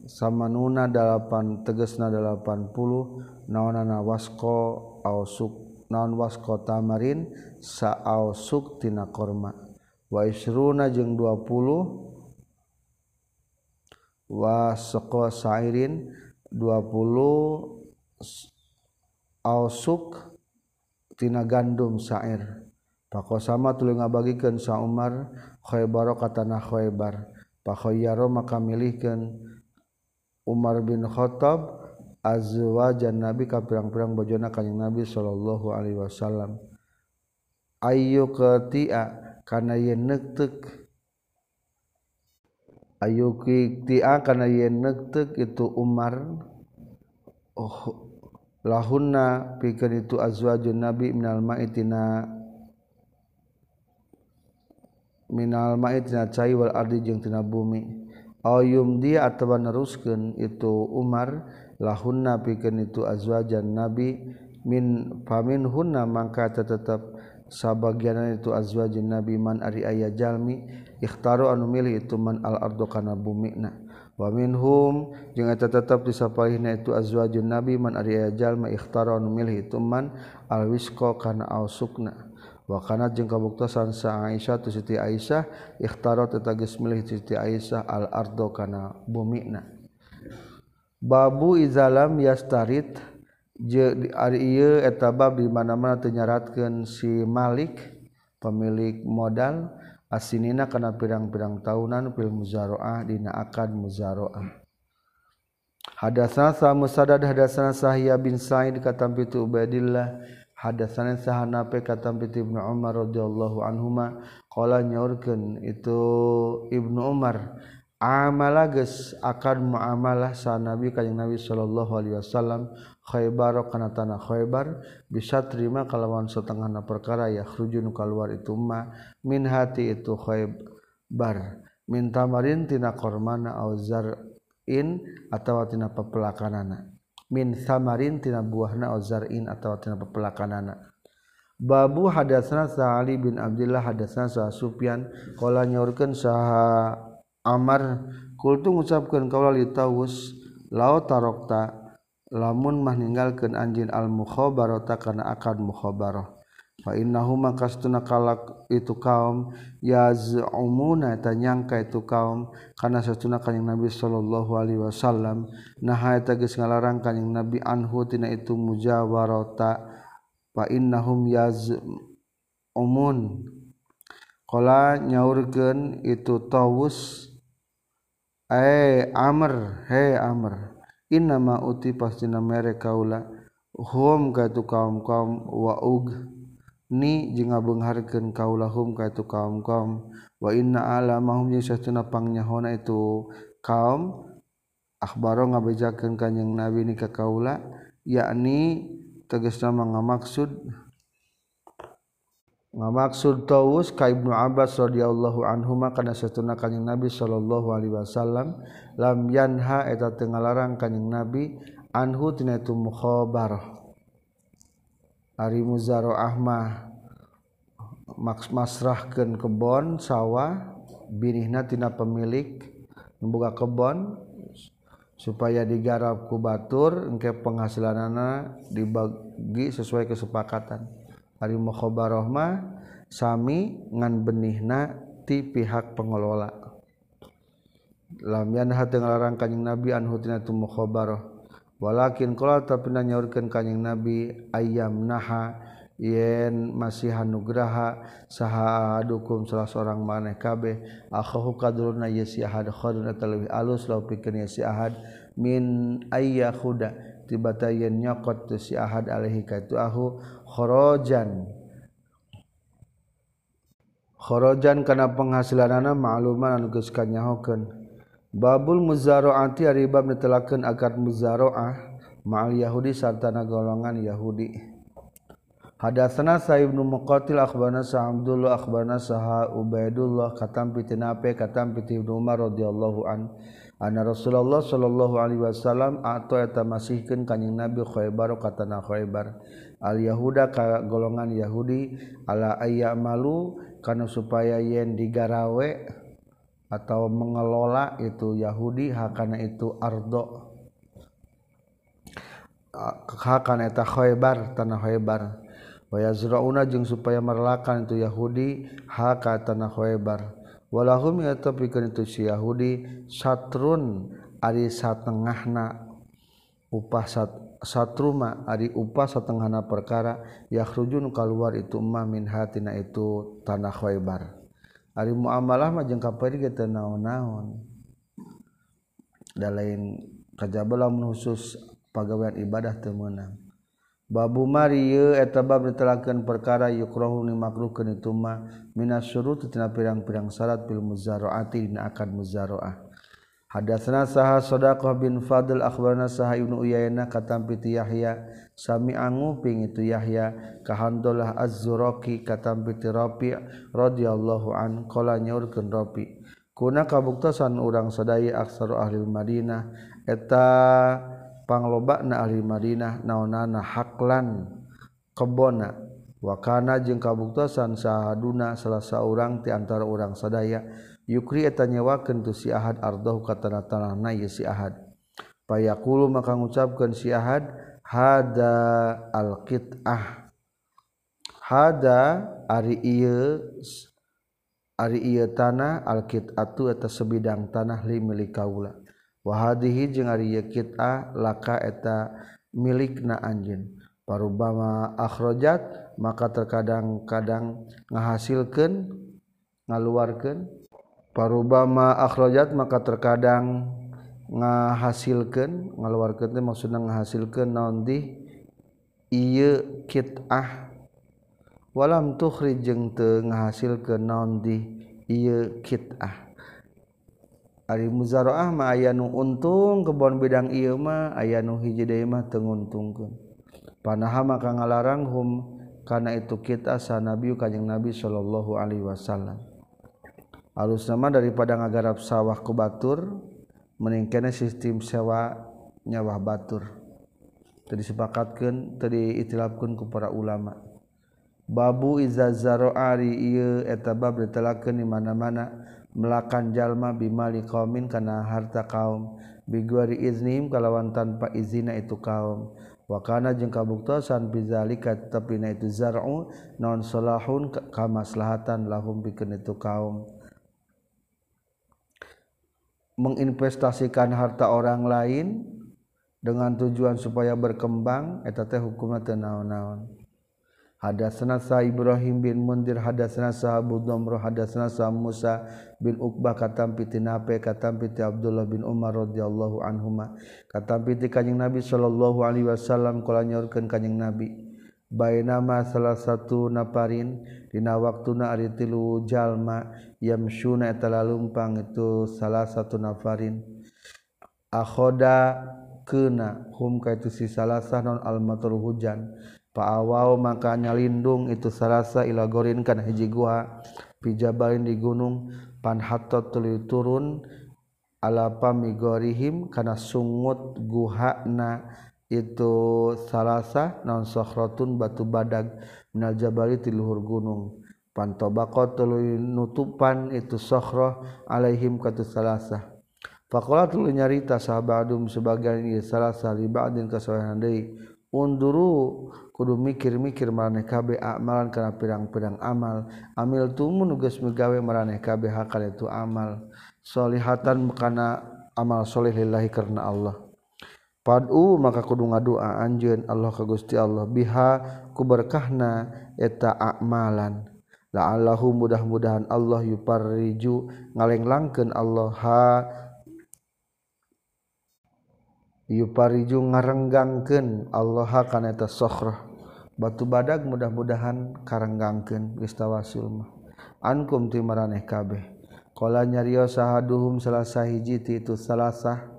samanuna dalapan tegesna dalapan puluh naonana wasko ausuk naon wasko tamarin sa ausuk tina korma wa isruna jeung 20 wa saqo sairin 20 ausuk tina gandum syair Pak sama tuluy ngabagikan sa Umar Khaybar katana khoebar Khaybar. Pakhoyaro maka milihkan Umar bin Khattab azwajan nabi ka pirang-pirang bojona kanjing nabi sallallahu alaihi wasallam. Ayu ketia kana yen nektek. Ayu ketia kana yen nektek itu Umar. Oh lahunna pikeun itu azwajun nabi minal ma'itina. Minal ma'itina cai wal ardi jeung tina bumi. Ayum dia atawa neruskeun itu Umar. lahunna pikeun itu azwajan nabi min famin hunna mangka tetep sabagian itu azwajin nabi man ari aya jalmi ikhtaru anu milih itu man al ardo kana bumi na wa minhum jeung eta tetep disapalihna itu azwajun nabi man ari aya jalma ikhtaru anu milih itu man al wisqa kana ausukna wa kana jeung kabuktosan sa Aisyah tu Siti Aisyah ikhtaru tetagis milih Siti Aisyah al ardo kana bumi na Babu izalam yastarit je ari ieu eta bab di mana-mana teu nyaratkeun si Malik pemilik modal asinina kana pirang-pirang tahunan fil muzaroah dina akad muzaroah. Hadatsana sa Musaddad hadatsana Sahya bin Sa'id katam pitu Ubaidillah hadatsana sahana pe katam pitu Ibnu Umar radhiyallahu anhuma qala nyaurkeun itu Ibnu Umar amala geus akan muamalah sa Nabi kanjeng Nabi sallallahu alaihi wasallam Khaybar kana tanah Khaybar bisa terima kalawan setengahna perkara ya khruju keluar itu ma min hati itu Khaybar. Min tamarin tina kormana au zar'in atawa tina pepelakanana min samarin tina buahna au zar'in atawa tina pepelakanana babu hadatsna Sa'ali bin Abdullah hadatsna Sa Sufyan qala nyaurkeun saha Amar kultu ngucapkeun kaula li tawus lao tarokta lamun mah ninggalkeun anjin al mukhabarata kana akad mukhabarah. Fa innahu makastuna kalak itu kaum yaz'umuna eta nyangka itu kaum kana satuna kanjing Nabi sallallahu alaihi wasallam. Naha eta geus ngalarang kanjing Nabi anhu tina itu mujawarata fa innahum yaz'umun. Qala nyaurkeun itu tawus eh Amr. He Amr. Innama uti pastina mere kaula. Hum ka tu kaum kaum wa ug. Ni jeung ngabeungharkeun kaula hum ka tu kaum kaum. Wa inna ala mahum jeung satuna pangnyaona itu. Kaum akhbaro ngabejakeun kanjing nabi ni ka kaula. Yakni tegasna mangamaksud ngamaksud Taus ka Ibnu Abbas radhiyallahu anhu kana satuna kanjing Nabi sallallahu alaihi wasallam lam yanha eta teu ngalarang kanjing Nabi anhu tina itu mukhabar. Ari muzaraah mah maks masrahkeun kebon sawah binihna tina pemilik membuka kebon supaya digarap ku batur engke penghasilanana dibagi sesuai kesepakatan. ari mukhabarah sami ngan benihna ti pihak pengelola. Lam yanha teu ngalarang kanjing nabi anhu tina tu mukhabarah walakin qala tapi nanyaurkeun kanjing nabi ayam naha yen masih hanugraha saha dukum salah seorang maneh kabeh akhahu kadruna yasi ahad khadun atawi alus law pikeun yasi ahad min ayyahuda tibata yen nyokot tu si ahad alaihi ka itu ahu khorojan. Khorojan kana penghasilanana ma'luman anu geus kanyahokeun. Babul muzaraati ari bab netelakeun akad muzaraah ma'al yahudi sarta golongan yahudi. Hadatsana sa'ib bin muqatil akhbarana Sa Abdullah akhbarana Sa ubaidullah katam piti nape katam piti umar radhiyallahu an. Ana Rasulullah sallallahu Alaihi Wasallam atau eta masihkeun kanyang Nabi Khaybar katana Khaybar. Al Yahuda ka golongan Yahudi ala ayya malu kana supaya yen digarawe atau mengelola itu Yahudi hakana itu ardo. Hakana eta Khaybar tanah Khaybar. Wa yazrauna jeung supaya merlakan itu Yahudi haka tanah Khaybar. walahum ya tapi itu si Yahudi. Satrun ari satengahna upah sat satruma ari upah satengahna perkara. Yakhrujun keluar itu ma min hatina itu tanah khaybar. Ari muamalah mah jeung kapari ge teu naon-naon. Da lain kajaba lamun khusus pagawean ibadah teu meunang. Babu Mario etabab ditelaken perkara yukrohu ni makruhkeun itu mah minas syurut tina pirang-pirang syarat fil muzaraati dina akad muzaraah. Hadatsna saha Sadaqah bin Fadl akhbarna saha Ibnu Uyainah katam ti Yahya sami anguping itu Yahya ka Hamdullah Az-Zuraqi katam ti Rafi' radhiyallahu an qala nyaurkeun Rafi' kuna kabuktasan urang sadaya aksaru ahli Madinah eta panglobak na ahli Madinah naonana haklan. Kebona wakana jeung kabuktasan sahaduna salah seorang ti antara orang sadaya. Yukri eta nyewakeun tu si Ahad ardahu ka tanah-tanahna ye si Ahad. Payaqulu maka ngucapkeun si Ahad hada alqit'ah. Hada ari ieu ari ieu tanah alqit'atu eta sebidang tanah li milik kaula. wahadihi jeung ari kita laka eta milik na anjeun. Parubama akhrajat maka terkadang-kadang ngahasilkeun ngaluarkeun. Parubama akhrajat maka terkadang ngahasilkeun ngaluarkeun teh maksudna ngahasilkeun naon di ieu kitah. Walam tukhrij jeung teu ngahasilkeun naon di ieu kitah. Ari muzaroah mah aya nu untung kebon bidang ieu mah aya nu hiji deui mah teu nguntungkeun. Panaha maka ngalarang hum kana itu kita sanabiu kanjing Nabi sallallahu alaihi wasallam. Alus nama daripada ngagarap sawah ku batur meningkana sistem sewa nyawa batur. Tadi sepakatkeun tadi itilafkeun ku para ulama. Babu izazaro zaro'ari ieu eta bab ditelakeun di mana-mana. Melakan jalma bimali kaumin karena harta kaum. Biguari iznim kalawan tanpa izina itu kaum. Wakana jeung kabuktosan bizalika tapi na itu zar'u non salahun kamaslahatan lahum bikin itu kaum. Menginvestasikan harta orang lain dengan tujuan supaya berkembang eta teh hukumna teu naon-naon hadasna sa Ibrahim bin Mundir hadasna sa Abu Dhamr hadasna sa Musa bin Uqbah katam piti Nafe katam piti Abdullah bin Umar radhiyallahu anhuma katam piti kanjing Nabi sallallahu alaihi wasallam kala nyorkeun kanjing Nabi. Bainama salah satu naparin dina waktuna ari tilu jalma yamsyuna eta lalumpang itu salah satu nafarin. Akhoda kena hum ka itu si salasah non al hujan. Paawaw makanya lindung itu sarasa ilagorin kana hiji gua. Pijabalin di gunung pan hatta tuluy turun ala pamigorihim kana sungut guhana itu sarasa non sokhratun batu badag minal jabali ti luhur gunung. Pan tobaqa tuluy nutupan itu sokhrah alaihim katu sarasa Fakola tulu nyarita sahabat adum sebagian ia sarasa li ba'din kasawahan deui. unduru kudu mikir-mikir maraneh kabeh amalan kana pirang-pirang amal. Amil tumun geus megawe maraneh kabeh hakal itu amal. Solihatan kana amal soleh lillahi karena Allah. Padu maka kudu ngadua anjeun Allah ka Gusti Allah. Biha ku berkahna eta amalan. La allahu mudah-mudahan Allah yuparriju ngalenglangkeun Allah. Ha yupariju ngarenggangkeun Allah kana eta sokhrah. Batu badag mudah-mudahan karenggangkeun geus tawasul mah. Ankum ti maraneh kabeh. Qala nyarios sahaduhum salasa hiji ti itu salasah.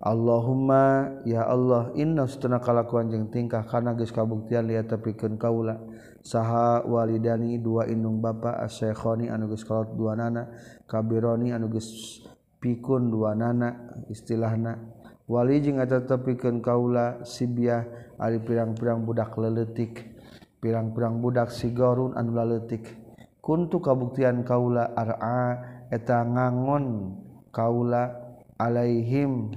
Allahumma ya Allah inna sutuna kalakuan jeung tingkah kana geus kabuktian lihat tepikeun kaula. Saha walidani dua indung bapa asyekhoni anu geus kalot dua nana kabironi anu geus pikun dua nana istilahna. Wali jeung eta tepikeun kaula sibyah ari pirang-pirang budak leletik pirang-pirang budak sigorun anu laletik kuntu kabuktian kaula ar'a eta ngangon kaula alaihim.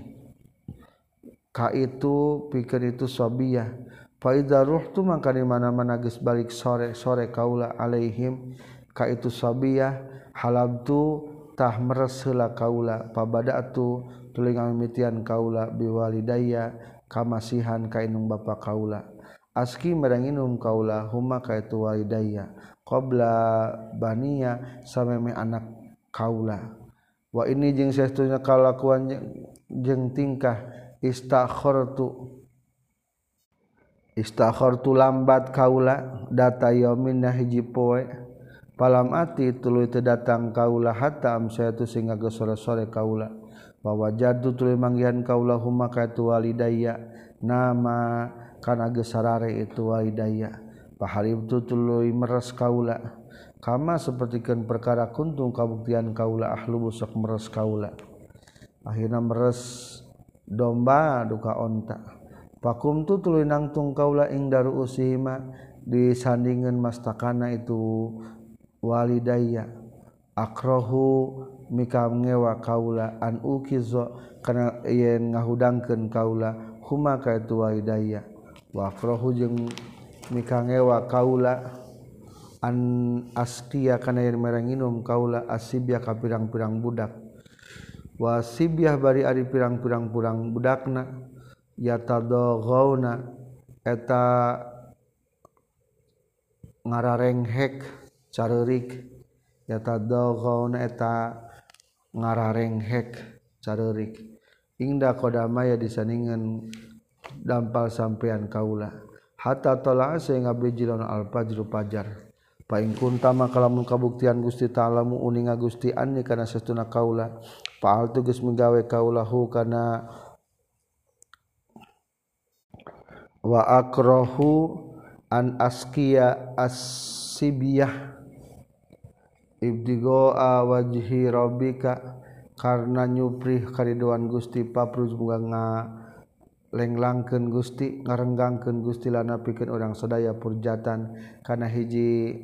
Ka itu pikeun itu sabiyah fa idza ruhtu mangka di mana-mana geus balik sore-sore kaula alaihim. Ka itu sabiyah halabtu tah meres heula kaula. Pabada'tu tuh tulingan kaula biwalidaya kamasihan kainung bapa kaula. Aski meranginum kaula huma ka itu walidaya qabla bania sameme anak kaula. Wa ini jeung saestunya kalakuan jeung tingkah. Istakhartu istakhartu lambat kaula data yaumin hiji poe. Palam ati tuluy teu datang kaula hatta am tu sehingga ge sore-sore kaula bahwa jadu tu manggihan kaulah maka itu walidaya nama karena gesarare itu walidaya paharib itu tului meres kaula kama sepertikan perkara kuntung kabuktian kaula ahlu busuk meres kaula akhirnya meres domba duka onta. Pakum tu tului nangtung kaula ing daru usima disandingan mastakana itu walidaya akrohu mika ngewa kaula an ukizo kana yen ngahudangkeun kaula huma ka itu waidaya. Wa akrohu jeung mika ngewa kaula an asqiya kana yen merenginum kaula asibya ka pirang-pirang budak. Wa sibyah bari ari pirang-pirang purang budakna yatadaghauna eta ngararenghek carerik yata dogon eta ngararenghek carerik. Indah kodama ya disaningan dampal sampeyan kaula. Hatta tola sehingga bijilon al fajru pajar. Paing kuntama kalamun kabuktian Gusti ta'alamu uninga Gusti anni kana sastuna kaula. Paal tugas menggawe kaulahu kana wa akrahu an askiya asibiyah ibtigoa wajhi rabbika karena nyupri kariduan Gusti paprus bunga nga lenglangkeun Gusti ngarenggangkeun Gusti lana pikeun urang sadaya purjatan. Kana hiji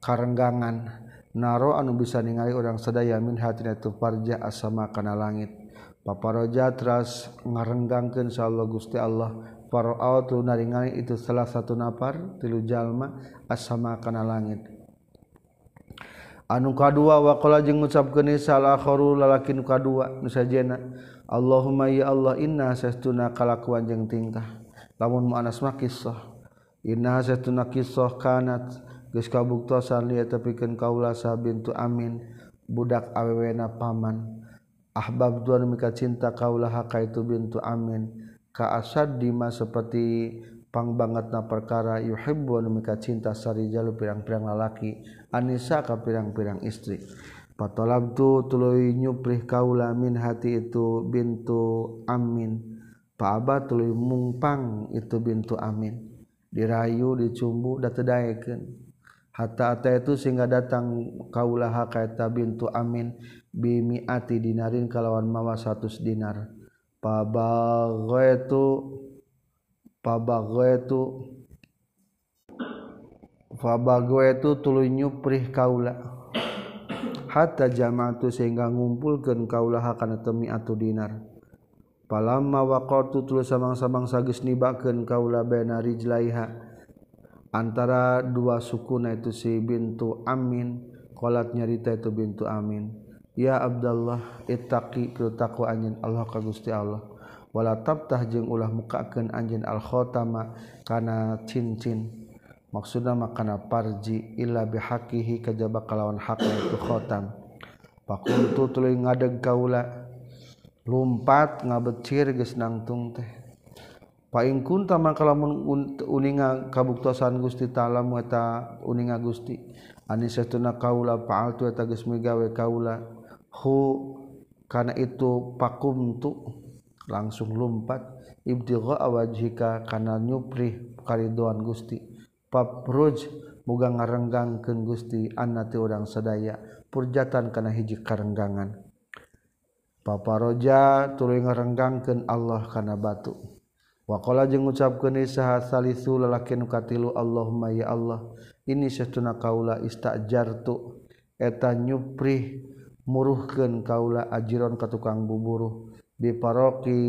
karenggangan naro anu bisa ningali urang sadaya min hatina tu farja asama kana langit. Paparoja teras ngarenggangkeun insyaallah Gusti Allah. Faro tu naringali itu salah satu napar tilu jalma asama kana langit. anu kadua wakola ngucap ngucapkeun salahkhoru lalaki nu kadua nu sajena Allahumma ya Allah inna sastuna kalakuan jeung tingkah. Lamun muanas anas kisah. Inna sastuna kisah kanat geus kabuktosan lieu tepikeun kaula sa bintu amin budak awewena paman. Ahbab tuan mika cinta kaula haka itu bintu amin ka asad dima seperti pang banget na perkara yuhibbu anu mika cinta sarijalu pirang-pirang lalaki anisa ka pirang-pirang istri. Patolabtu tuluy nyuprih kaula min hati itu bintu amin. Paaba tuluy mungpang itu bintu amin. Dirayu dicumbu da tedaekeun hatta ata itu sehingga datang kaulaha kaita bintu amin bimi ati dinarin kalawan mawa 100 dinar. Pabagaitu itu itu tulu nyuprih kaula. Hatta jamaatu sehingga ngumpulkan kaula hakana temi atau dinar. Palama waqatu tulu samang-samang sagis nibakeun kaula baina rijlaiha. Antara dua sukuna itu si bintu amin qalat nyarita itu bintu amin. Ya abdallah ittaqi tu taqwa anjeun Allah ka Gusti Allah. wala tabtah jeung ulah mukakeun anjeun al khatama kana cincin. Maksudna makana parji illa bihaqihi kajaba kalawan hak itu khatam pakuntu tuluy ngadeg kaula lumpat ngabecir geus nangtung teh. Paing kunta maka lamun uninga kabuktosan Gusti taala eta uninga Gusti. Anisatuna kaula faaltu eta geus migawe kaula. Hu kana itu pakumtu. langsung lumpat ibtigha awajhika kana nyupri karidoan Gusti. Papruj muga ngarenggangkeun Gusti annati urang sadaya purjatan kana hiji karenggangan. Papa Roja tuluy ngarenggangkeun Allah kana batu. Waqala jeung ngucapkeun saha salisu lalaki nu katilu Allahumma ya Allah ini satuna kaula istajartu eta nyuprih muruhkeun kaula ajiron ka tukang buburuh di paroki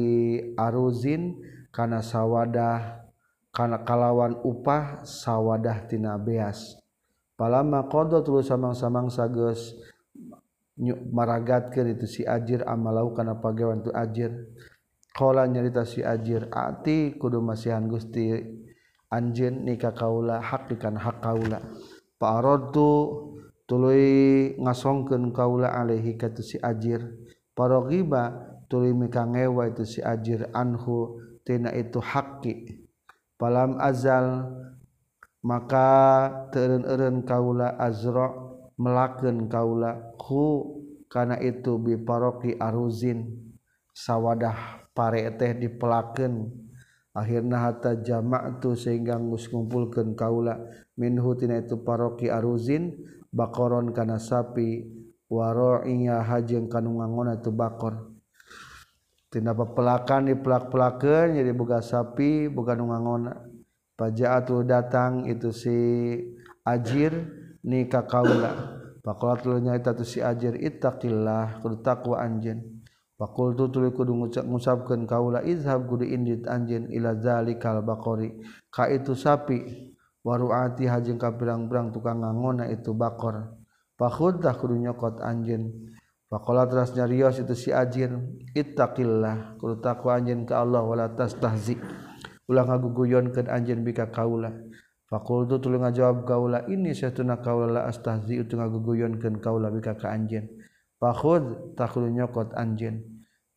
aruzin kana sawadah kana kalawan upah sawadah tina beas. Palama qada tuluy samang-samang sageus maragatkan itu si ajir amalau karena pagawan itu ajir. Kalau nyerita si ajir ati kudu masihan gusti anjin nikah kaula hak ikan hak kaula. Pak tu tului ngasongkeun kaula alaihi katu si ajir. Parogiba tuluy mikangewa itu si ajir anhu tina itu haki. Palam azal maka teureun-eureun kaula azra melaken kaula hu karena itu biparoki aruzin sawadah pare teh dipelaken akhirna hatta jamak tu sehingga ngus ngumpulkan kaula minhu tina itu paroki aruzin bakoron kana sapi waro'iya hajeng kanungangona tu bakor. tina pepelakan dipelak-pelakeun jadi boga sapi boga nu ngangona faja'atul datang itu si ajir ni ka kaula faqalat lu nyaita tu si ajir ittaqillah kudu takwa anjeun. Faqultu tuli kudu ngucap ngusapkeun kaula izhab kudu indit anjeun ila zalikal baqari. Ka itu sapi. Waruati hajing ka pirang-pirang tukang ngangona itu bakor. Fakhudh kudu nyokot anjeun. Pakola teras nyarios itu si ajin ittaqillah kudu takwa anjeun ka Allah wala tastahzi. Ulah ngaguguyon ke anjeun bika kaula. Fakultu tuluy ngajawab kaula ini satuna kaula la astahzi utu ngaguguyonkeun kaula bika ka anjeun. Fakhud takulu nyokot anjeun.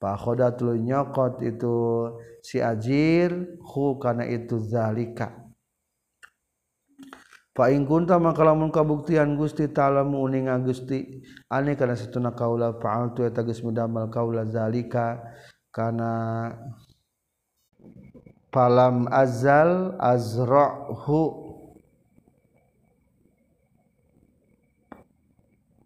Fakhoda tuluy nyokot itu si ajir hu kana itu zalika. Paing kunta maka lamun kabuktian Gusti ta'lamu uning Gusti. Ane kana satuna kaula fa'altu eta geus midamal kaula zalika. Kana palam azal azrahu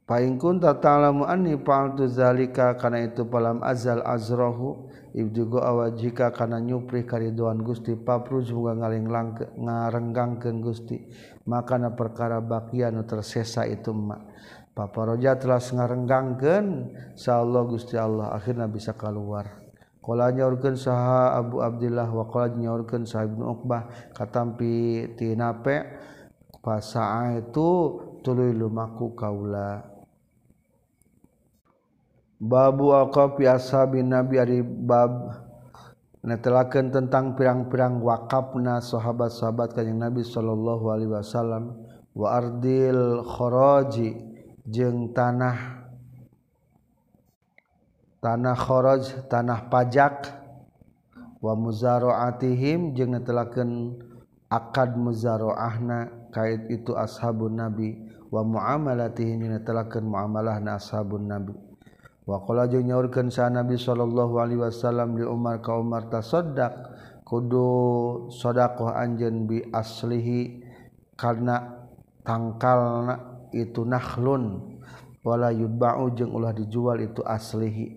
Paing kunta ta'lamu anni fa'altu zalika kana itu palam azal azrahu Ijugo awajika kana nyupri kariduan Gusti papruj muga ngaling ngarenggangkeun Gusti makana perkara bakian tersesa itu mak Papa Roja telah ngarenggangkeun Allah Gusti Allah akhirnya bisa keluar qala nyaurkeun saha Abu Abdullah wa qala nyaurkeun saha Ibnu Uqbah katampi tinape pasaa itu tuluy lumaku kaula. Babu waqafi ashabin Nabi ari bab netelakeun tentang pirang-pirang wakafna sahabat-sahabat kanjeng Nabi sallallahu alaihi wasallam. Wa ardil Khoroji jeng tanah tanah khoroj tanah pajak. Wa muzaraatihim jeng netelakeun akad muzaraahna kait itu ashabun nabi. Wa muamalatihim jeng netelakeun muamalah ashabun nabi. Wakola jeung nyaurkeun sa Nabi sallallahu alaihi wasallam di Umar ka Umar tasaddaq kudu sedekah anjeun bi aslihi karena tangkalna itu nakhlun wala yudba'u jeung ulah dijual itu aslihi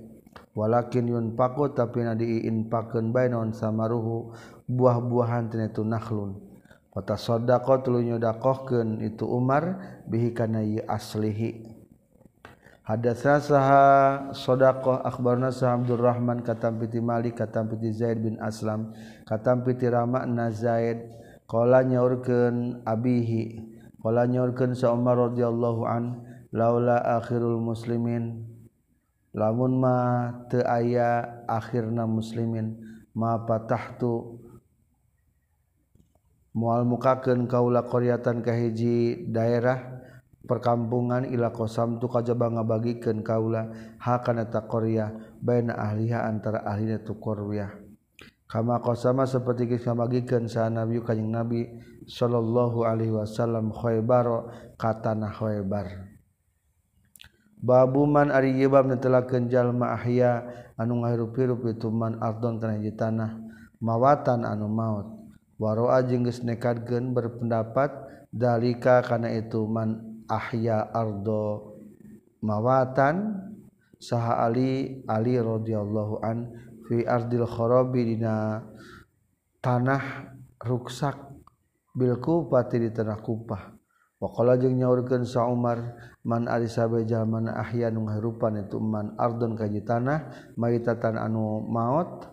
walakin yunfaqu tapi na diinfaqkeun bae naon samaruhu buah-buahan tina itu nakhlun Kota sodako tulunya dakohkan itu Umar bihi kana aslihi. Hadas rasaha sodaqoh akbar nasa Abdurrahman katampiti Malik katampiti Zaid bin Aslam katampiti Ramak na Zaid qala nyaurkeun abihi qala nyaurkeun sa Umar radhiyallahu an laula akhirul muslimin. Lamun ma teu aya akhirna muslimin ma patahtu mual mukakeun kaula qaryatan kahiji daerah perkampungan ila kosam tu kajaba ngabagikeun kaula hakana taqriyah baina ahliha antara ahlina tu qaryah kama qasama seperti geus ngabagikeun sa nabi kanjing nabi sallallahu alaihi wasallam khaybar ka tanah khaybar. Babuman ari yebab netelakeun jalma ahya anu ngahirup-hirup itu man ardon kana tanah mawatan anu maut. Waroa jeung geus nekadkeun berpendapat dalika kana itu man ahya ardo mawatan saha Ali Ali radhiyallahu an fi ardil kharabi dina tanah ruksak bil kufati di tanah kupah Wakala jeung nyaurkeun sa Umar man ari sabe jalma ahya nu ngahirupan itu man ardon ka tanah maitatan anu maot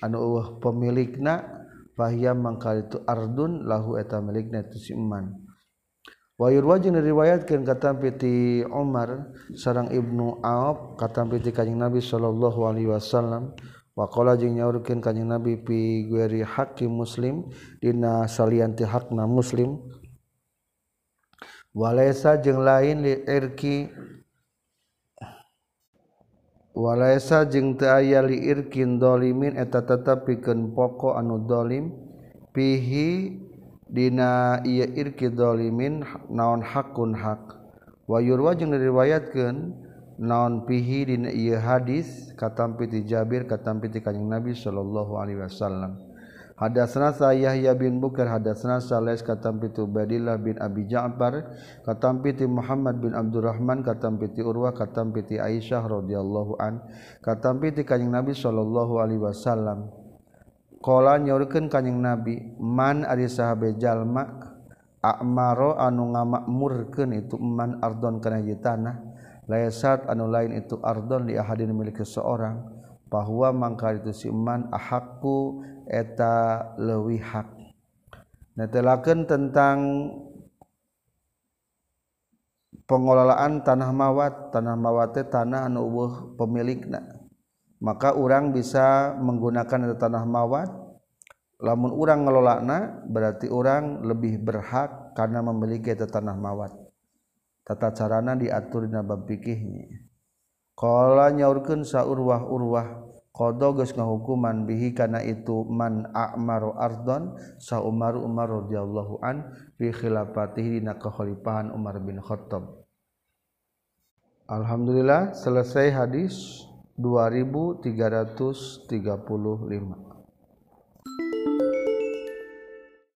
anu eueuh pemilikna fahiya mangkal itu ardun lahu eta milikna itu si man Wahirwajin diriwayatkan katampiti Omar sarang Ibnu Aab kata piti Kanjeng Nabi sallallahu alaihi wasallam. Waqala jeung nyaurkeun Kanjeng Nabi pi gueri hakim Muslim dina salianti hakna Muslim. Walaisa jeung lain li irki walaisa jeung teu aya li irkin dolimin eta tetep pikeun pokok anu dolim. Pihi Dina ia irkidholimin naon hakun hak. Wayurwa jeung diriwayatkeun naon pihi dina ieu hadis katampi ti Jabir katampi ti Kanjeng Nabi sallallahu alaihi wasallam. Hadatsna sa Yahya bin Bukar hadatsna sa Lais katampi ti Ubaidillah bin Abi Ja'far katampi ti Muhammad bin Abdurrahman katampi ti Urwa katampi ti Aisyah radhiyallahu an katampi ti Kanjeng Nabi sallallahu alaihi wasallam. Kala nyaurkeun kanjing Nabi, man ari sahabe jalma amaro anu ngamakmurkeun itu man ardon kana ieu tanah, laisat anu lain itu ardon li ahadin milik seseorang bahwa mangka itu si man ahakku eta leuwih hak. Netelakeun tentang pengelolaan tanah mawat, tanah mawate tanah anu eueuh pemilikna. Maka orang bisa menggunakan tanah mawat. Lamun orang ngelolana berarti orang lebih berhak karena memiliki tanah mawat. Tata carana diatur dina bab fikihnya. Qala nyaurkeun sa urwah urwah qadagus ngahukuman bihi kana itu man a'maru ardon sa Umar Umar radhiyallahu an fi khilafatihi dina kekhalifahan Umar bin Khattab. Alhamdulillah selesai hadis 2335